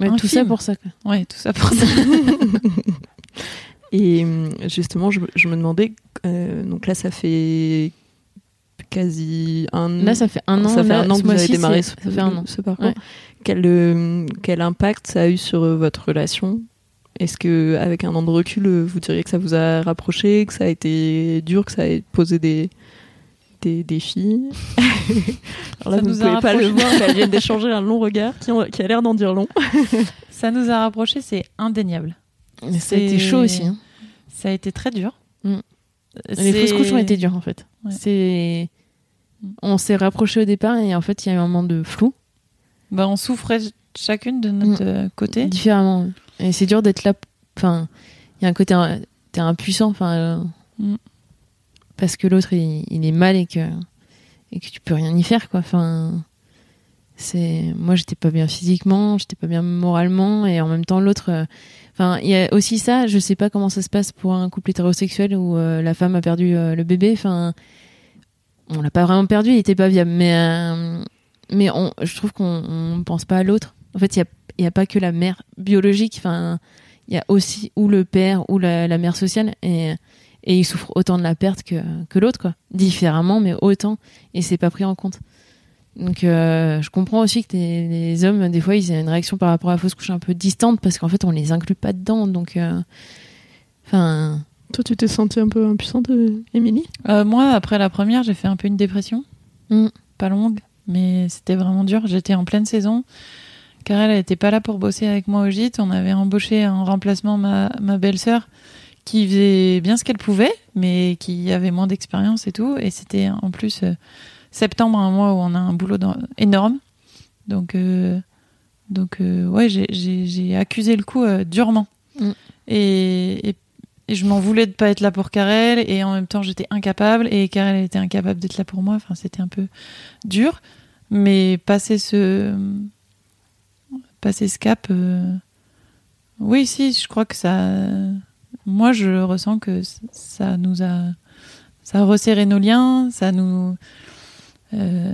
Ouais, un tout ça pour ça. Quoi. Ouais, tout ça pour ça. [laughs] Et hum, justement, je, je me demandais, euh, donc là, ça fait quasi un Là, ça fait un an. ça fait là, un an que vous avez démarré ce, ça fait un an. ce parcours. Ouais. Quel, euh, quel impact ça a eu sur euh, votre relation? Est-ce que avec un an de recul, euh, vous diriez que ça vous a rapproché, que ça a été dur, que ça a posé des des défis [laughs] Alors là, Ça vous nous ne a pouvez pas le rapprochés. voir, mais elle vient d'échanger un long regard qui, a l'air d'en dire long. [laughs] Ça nous a rapprochés, c'est indéniable. Ça a été chaud aussi. hein. Ça a été très dur. Mm. Les fausses couches ont été dures en fait. Ouais. C'est on s'est rapprochés au départ et en fait il y a eu un moment de flou Bah, on souffrait chacune de notre euh, côté. différemment et c'est dur d'être là enfin il y a un côté t'es impuissant enfin euh, Mm. parce que l'autre il, il est mal et que et que tu peux rien y faire quoi enfin c'est moi j'étais pas bien physiquement j'étais pas bien moralement et en même temps l'autre euh, enfin il y a aussi ça je sais pas comment ça se passe pour un couple hétérosexuel où euh, la femme a perdu euh, le bébé enfin on l'a pas vraiment perdu il était pas viable mais euh, mais on, je trouve qu'on on pense pas à l'autre. En fait il y a y a pas que la mère biologique enfin il y a aussi ou le père ou la, la mère sociale et et il souffre autant de la perte que que l'autre quoi. Différemment mais autant. Et c'est pas pris en compte. Donc euh, je comprends aussi que les, les hommes des fois ils ont une réaction par rapport à la fausse couche un peu distante parce qu'en fait on les inclut pas dedans. Donc euh, enfin toi tu t'es sentie un peu impuissante Émilie? Euh, moi, après la première, j'ai fait un peu une dépression. Mm. Pas longue, mais c'était vraiment dur. J'étais en pleine saison. Karel, elle était pas là pour bosser avec moi au gîte. On avait embauché en remplacement ma, ma belle-sœur qui faisait bien ce qu'elle pouvait, mais qui avait moins d'expérience et tout. Et c'était en plus euh, septembre, un mois où on a un boulot dans- énorme. Donc, euh, donc euh, ouais, j'ai- accusé le coup durement. Mm. Et, et, et je m'en voulais de pas être là pour Karel, et en même temps j'étais incapable, et Karel était incapable d'être là pour moi. Enfin, c'était un peu dur. Mais passer ce, passer ce cap, euh, oui, si, je crois que ça. Moi, je ressens que ça nous a, ça resserré nos liens, ça nous. euh,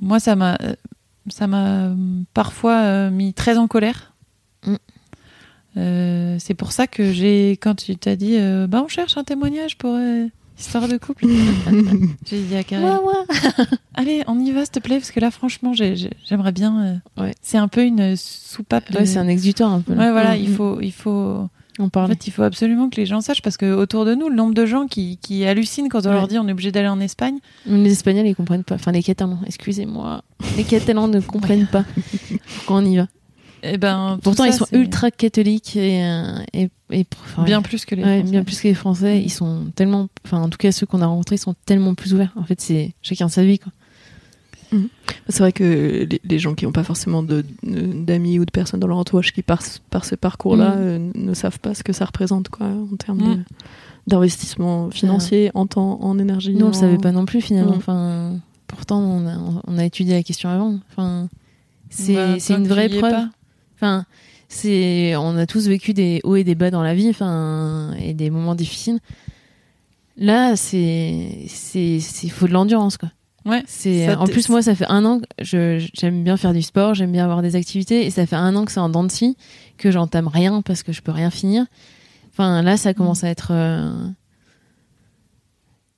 moi, ça m'a, ça m'a parfois euh, mis très en colère. Mm. Euh, c'est pour ça que j'ai, quand tu t'as dit, euh, bah on cherche un témoignage pour euh, histoire de couple, [laughs] j'ai dit à Karel, [laughs] allez, on y va s'il te plaît, parce que là, franchement, j'ai- j'ai- j'aimerais bien. euh, Ouais. C'est un peu une soupape. De... c'est un exutoire un peu là. Ouais, voilà, Mm, il mm. faut, il faut. on En parlait fait, il faut absolument que les gens sachent parce que autour de nous, le nombre de gens qui, qui hallucinent quand on leur dit on est obligé d'aller en Espagne. les Espagnols ils comprennent pas enfin les Catalans excusez-moi [laughs] les Catalans ne comprennent pas pourquoi on y va? Et ben, pourtant ça, ils sont ultra catholiques et euh, et, et enfin, bien plus que les. Ouais, Français. bien plus que les Français, ils sont tellement, enfin en tout cas ceux qu'on a rencontrés, sont tellement plus ouverts. En fait, c'est chacun sa vie quoi. C'est vrai que les, les gens qui n'ont pas forcément d'amis ou de personnes dans leur entourage qui passent par ce parcours-là Mm. euh, ne savent pas ce que ça représente quoi, en termes Mm. d'investissement financier, en temps, en énergie. Nous on le en- savait pas non plus finalement. Mm. Enfin, pourtant on a, on a étudié la question avant. Enfin, c'est Bah, une vraie preuve. pas. Enfin, c'est on a tous vécu des hauts et des bas dans la vie, enfin et des moments difficiles. Là, c'est c'est c'est faut de l'endurance quoi. Ouais. C'est en plus moi ça fait un an que je j'aime bien faire du sport, j'aime bien avoir des activités et ça fait un an que c'est en dents de scie que j'entame rien parce que je peux rien finir. Enfin là ça commence à être euh,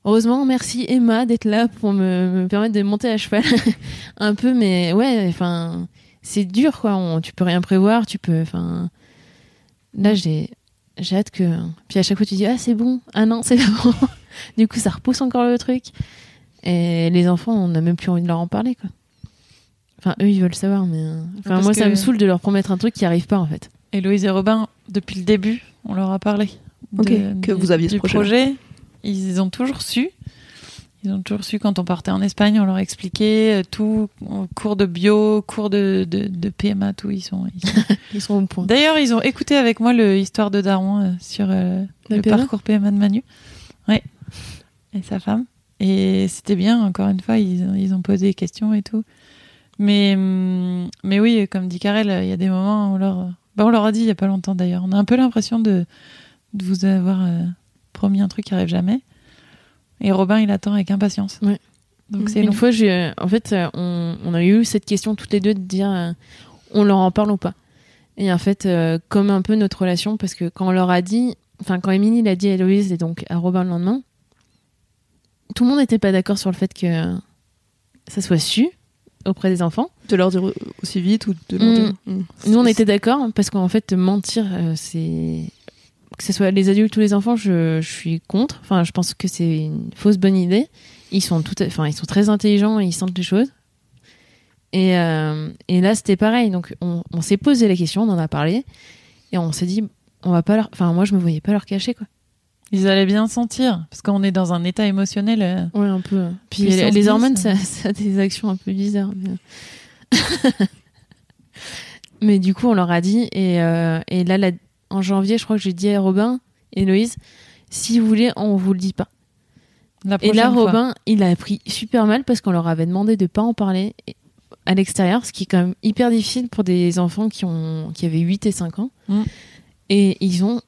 Heureusement, merci Emma d'être là pour me, me permettre de monter à cheval [laughs] un peu, mais ouais, enfin, c'est dur quoi. On- tu peux rien prévoir, tu peux, enfin, là j'ai, j'ai hâte que. Puis à chaque fois tu dis ah c'est bon, ah non c'est bon. [laughs] du coup ça repousse encore le truc. Et les enfants, on n'a même plus envie de leur en parler quoi. Enfin eux ils veulent savoir, mais euh, enfin Parce moi ça me saoule de leur promettre un truc qui arrive pas en fait. Héloïse et Robin, depuis le début, on leur a parlé. Que vous aviez ce projet. Ils ont toujours su. Ils ont toujours su quand on partait en Espagne, on leur expliquait euh, tout, euh, cours de bio, cours de, de, de PMA, tout. Ils sont, ils sont- [laughs] Ils sont au point. D'ailleurs, ils ont écouté avec moi le Histoire de Daron euh, sur euh, le PMA? parcours PMA de Manu. Ouais. Et sa femme. Et c'était bien, encore une fois, ils, ont- ils ont posé des questions et tout. Mais, hum, mais oui, comme dit Karel, il y a des moments où on leur, bah, on leur a dit il y a pas longtemps d'ailleurs. On a un peu l'impression de, de vous avoir euh, promis un truc qui arrive jamais. Et Robin, il attend avec impatience. Ouais. Donc c'est Une long. fois, j'ai, en fait, euh, on, on a eu cette question toutes les deux de dire euh, on leur en parle ou pas. Et en fait, euh, comme un peu notre relation, parce que quand on leur a dit, enfin, quand Émilie l'a dit à Héloïse et donc à Robin le lendemain, tout le monde n'était pas d'accord sur le fait que ça soit su. auprès des enfants. De leur dire aussi vite ou de leur Mm. dire. Mm. Nous, on était d'accord parce qu'en fait, mentir, euh, c'est que ce soit les adultes ou les enfants, je, je suis contre. Enfin, je pense que c'est une fausse bonne idée. Ils sont tout, enfin, ils sont très intelligents et ils sentent les choses. Et, euh, et là, c'était pareil. Donc, on, on s'est posé la question, on en a parlé, et on s'est dit, on va pas leur, enfin, moi, je me voyais pas leur cacher, quoi. Ils allaient bien sentir, parce qu'on est dans un état émotionnel. euh, Ouais, un peu. Puis Puissance les, les 10, hormones, euh. ça, ça a des actions un peu bizarres. Mais, [laughs] Mais du coup, on leur a dit. Et, euh, et là, la- en janvier, je crois que j'ai dit à Robin et Loïse, si vous voulez, on vous le dit pas. la Et là, fois. Robin, il a pris super mal parce qu'on leur avait demandé de pas en parler à l'extérieur, ce qui est quand même hyper difficile pour des enfants qui, ont, qui avaient 8 et 5 ans. Mm. Et ils ont.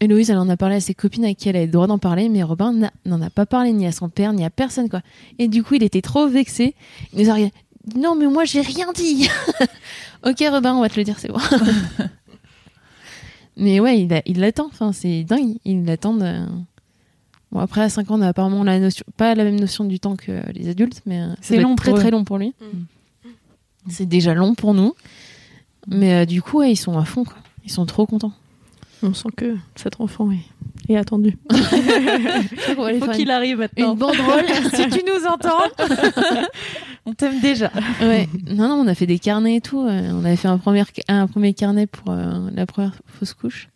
Héloïse, elle en a parlé à ses copines avec qui elle avait le droit d'en parler, mais Robin n'en a pas parlé ni à son père, ni à personne, quoi. Et du coup, il était trop vexé. Il nous a regardé, Non, mais moi, j'ai rien dit. [laughs] ok, Robin, on va te le dire, c'est bon. [laughs] mais ouais, il a- il l'attend. Enfin, c'est dingue. Il l'attend. de- Bon, après, à 5 ans, on a apparemment la notion, pas la même notion du temps que les adultes, mais euh, C'est long très très long pour lui. C'est déjà long pour nous. Mais euh, du coup, ouais, ils sont à fond, quoi. Ils sont trop contents. On sent que cet enfant est, est attendu. Il [laughs] faut qu'il arrive maintenant. une banderole. si tu nous entends, [laughs] [laughs] on t'aime déjà. [laughs] ouais. Non, non, on a fait des carnets et tout. euh, On avait fait un premier, un premier carnet pour euh, la première fausse couche.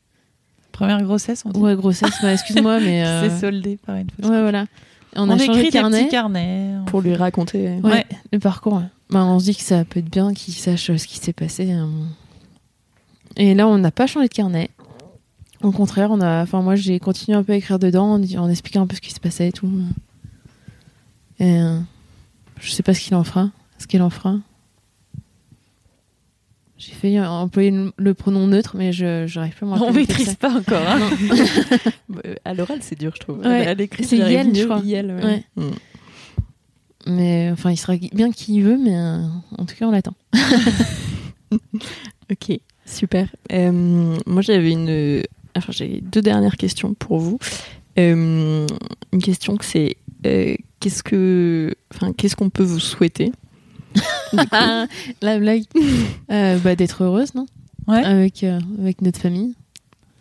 Première grossesse, on dit. Ouais, grossesse, bah, excuse-moi, [laughs] mais. euh, C'est soldé par une fausse Ouais, voilà. On, On, a changé écrit de carnet. des petits carnets. Pour lui raconter. Ouais, Ouais. le parcours. ouais. Bah, on se dit que ça peut être bien qu'il sache euh, ce qui s'est passé. euh. Et là, on n'a pas changé de carnet. Au contraire, on a. Enfin, moi, j'ai continué un peu à écrire dedans en, expliquant un peu ce qui se passait et tout. Et euh, je sais pas ce qu'il en fera. Ce qu'il en fera. J'ai fait employer le, pronom neutre, mais je j'arrive plus à me On maîtrise pas encore. hein. [laughs] Euh, À l'oral, c'est dur, je trouve. Ouais. À l'écrit, C'est Yel, je crois. Yel, ouais. Ouais. Mm. c'est. Mais enfin, il sera bien qui veut, mais euh, en tout cas, on l'attend. [laughs] Ok, super. Euh, moi, j'avais une. Enfin, j'ai deux dernières questions pour vous. Euh, une question que c'est euh, qu'est-ce que, enfin, qu'est-ce qu'on peut vous souhaiter [laughs] La blague. [laughs] Euh, bah, d'être heureuse, non? Ouais. Avec, euh, avec notre famille,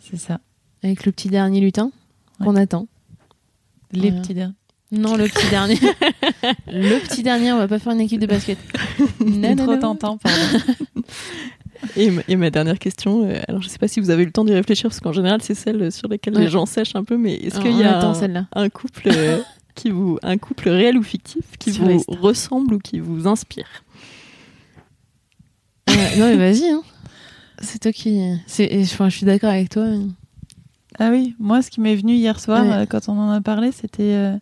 C'est ça. avec le petit dernier lutin qu'on attend. Les petits derniers. Non, le petit dernier. [laughs] le petit dernier, on va pas faire une équipe de basket. Non, trop tentant, pardon. Et, ma- et ma dernière question, euh, alors je sais pas si vous avez eu le temps d'y réfléchir, parce qu'en général, c'est celle sur laquelle les Ouais. gens sèchent un peu, mais est-ce On qu'il y a un, un couple euh, qui vous, un couple réel ou fictif qui Sur vous ressemble ou qui vous inspire Ouais, non, mais vas-y. hein. C'est toi qui. et, je suis d'accord avec toi. Ah oui, moi, ce qui m'est venu hier soir, Ouais. euh, quand on en a parlé, c'était euh,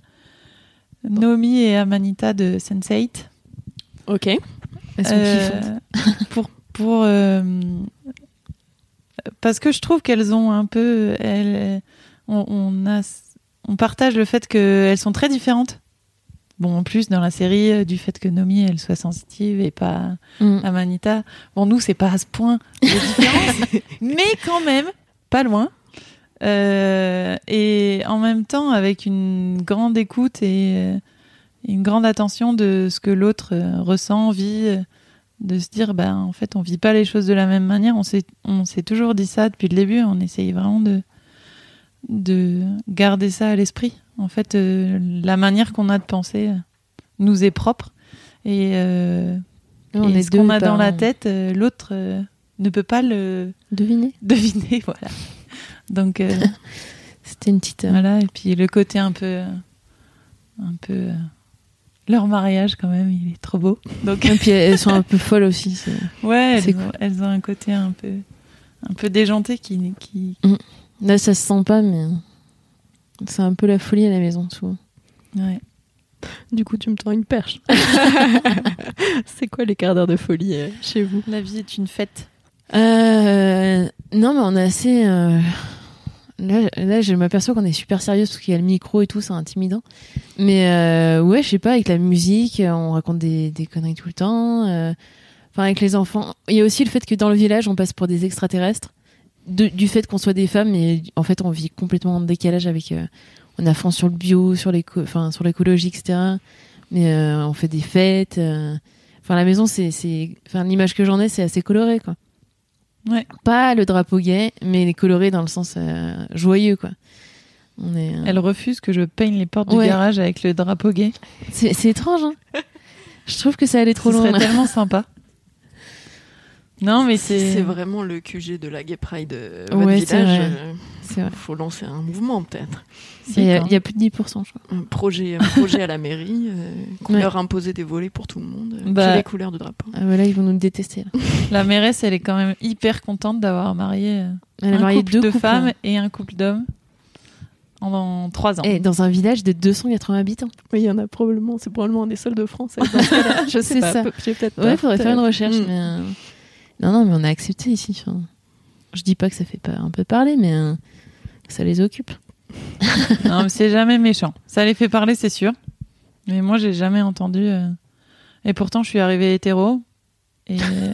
Naomi et Amanita de Sense8. Ok. Elles sont Euh, [laughs] pour pour euh, parce que je trouve qu'elles ont un peu elles, on, on a on partage le fait qu'elles sont très différentes. Bon en plus dans la série euh, du fait que Nomi elle soit sensitive et pas Mm. Amanita bon nous c'est pas à ce point de différence [laughs] mais quand même pas loin. Euh, et en même temps avec une grande écoute et euh, une grande attention de ce que l'autre ressent vit de se dire bah en fait on vit pas les choses de la même manière. On s'est on s'est toujours dit ça depuis le début. On essaye vraiment de de garder ça à l'esprit en fait euh, la manière qu'on a de penser euh, nous est propre et, euh, on et est ce qu'on a dans la tête euh, l'autre ne peut pas le Devinez. [laughs] deviner voilà donc [laughs] C'était une petite. voilà et puis le côté un peu un peu leur mariage quand même il est trop beau donc Et puis elles sont un peu folles aussi. Ouais, elles, ont, elles ont un côté un peu, un peu déjanté qui, qui... Là, ça se sent pas, mais c'est un peu la folie à la maison, souvent. Ouais. Du coup, tu me tends une perche. [laughs] [laughs] c'est quoi les quarts d'heure de folie euh, chez vous? La vie est une fête. Euh, non, mais on est assez. euh, Là, là, je m'aperçois qu'on est super sérieux parce qu'il y a le micro et tout, c'est intimidant. Mais euh, ouais, je sais pas, avec la musique, euh, on raconte des, des conneries tout le temps. euh, Enfin, avec les enfants. Il y a aussi le fait que dans le village, on passe pour des extraterrestres. De- du fait qu'on soit des femmes, et en fait, on vit complètement en décalage avec. euh, on à fond sur le bio, sur l'éco, enfin, sur l'écologie, etc. Mais euh, on fait des fêtes. euh, Enfin, la maison, c'est, c'est, enfin, l'image que j'en ai, c'est assez coloré, quoi. Ouais. Pas le drapeau gay, mais coloré dans le sens euh, joyeux, quoi. On est. euh, Elle refuse que je peigne les portes Ouais. du garage avec le drapeau gay. C'est, c'est étrange, hein. [laughs] Je trouve que ça allait trop Ce loin. serait là. tellement sympa. Non, mais C'est c'est. vraiment le QG de la Gay Pride euh, votre Ouais, c'est village. euh, vrai. faut lancer un mouvement peut-être. Si, Il y, a, quand. il y a plus de 10%, je crois. Un projet, un projet à la mairie, euh, couleur imposée des volets pour tout le monde, euh, Bah. les couleurs de drapeau. Ah, voilà, ils vont nous détester. Là. [laughs] La mairesse, elle est quand même hyper contente d'avoir marié euh, a un marié couple deux de couples, femmes hein. et un couple d'hommes en, trois ans. Et dans un village de 280 habitants. Oui, il y en a probablement, c'est probablement un des seuls de France. [laughs] Je sais pas, ça. peu- j'ai peut-être Ouais, il faudrait faire une recherche. Mm. Mais euh, Non, non, mais on a accepté ici. Enfin, Je dis pas que ça fait pas un peu parler, mais euh, ça les occupe. [laughs] Non, mais c'est jamais méchant. Ça les fait parler, c'est sûr. Mais moi, j'ai jamais entendu. euh, Et pourtant, je suis arrivée hétéro. Et euh,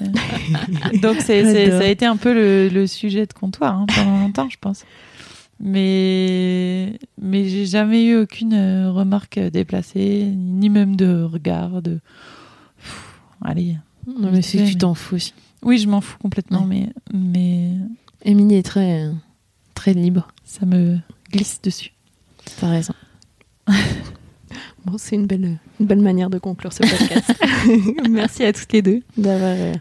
[laughs] donc, c'est, c'est- J'adore. ça a été un peu le, le sujet de comptoir hein, pendant longtemps, je pense. Mais, mais j'ai jamais eu aucune euh, remarque déplacée, ni même de regard. De... Pff, allez. Non, mais c'est que tu t'en fous aussi. Oui, je m'en fous complètement, Ouais. mais, mais Émilie est très, très libre. ça me glisse dessus. T'as raison. [laughs] Bon, c'est une belle, une belle manière de conclure ce podcast. [laughs] [laughs] Merci à toutes les deux d'avoir euh,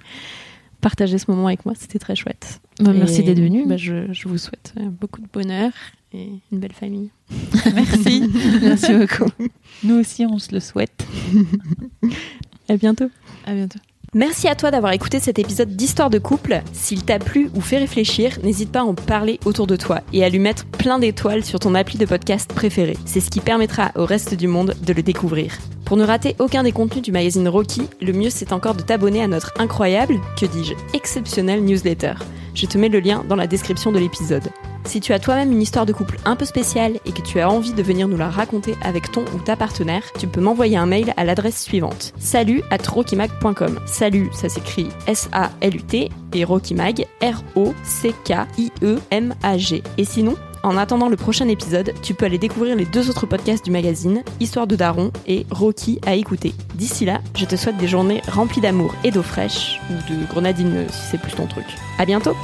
partagé ce moment avec moi. C'était très chouette. Bah, merci d'être venue. bah, je, je vous souhaite euh, beaucoup de bonheur et une belle famille. Merci. merci beaucoup. Nous aussi, on se le souhaite. À bientôt. À bientôt. Merci à toi d'avoir écouté cet épisode d'Histoire de couple. S'il t'a plu ou fait réfléchir, n'hésite pas à en parler autour de toi et à lui mettre plein d'étoiles sur ton appli de podcast préféré. C'est ce qui permettra au reste du monde de le découvrir. Pour ne rater aucun des contenus du magazine Rocky, le mieux c'est encore de t'abonner à notre incroyable, que dis-je, exceptionnel newsletter. Je te mets le lien dans la description de l'épisode. Si tu as toi-même une histoire de couple un peu spéciale et que tu as envie de venir nous la raconter avec ton ou ta partenaire, tu peux m'envoyer un mail à l'adresse suivante. Salut rockymag.com. Salut, ça s'écrit S-A-L-U-T et rockymag, R-O-C-K-I-E-M-A-G. Et sinon, en attendant le prochain épisode, tu peux aller découvrir les deux autres podcasts du magazine, Histoire de Daron et Rocky à écouter. D'ici là, je te souhaite des journées remplies d'amour et d'eau fraîche, ou de grenadine si c'est plus ton truc. À bientôt!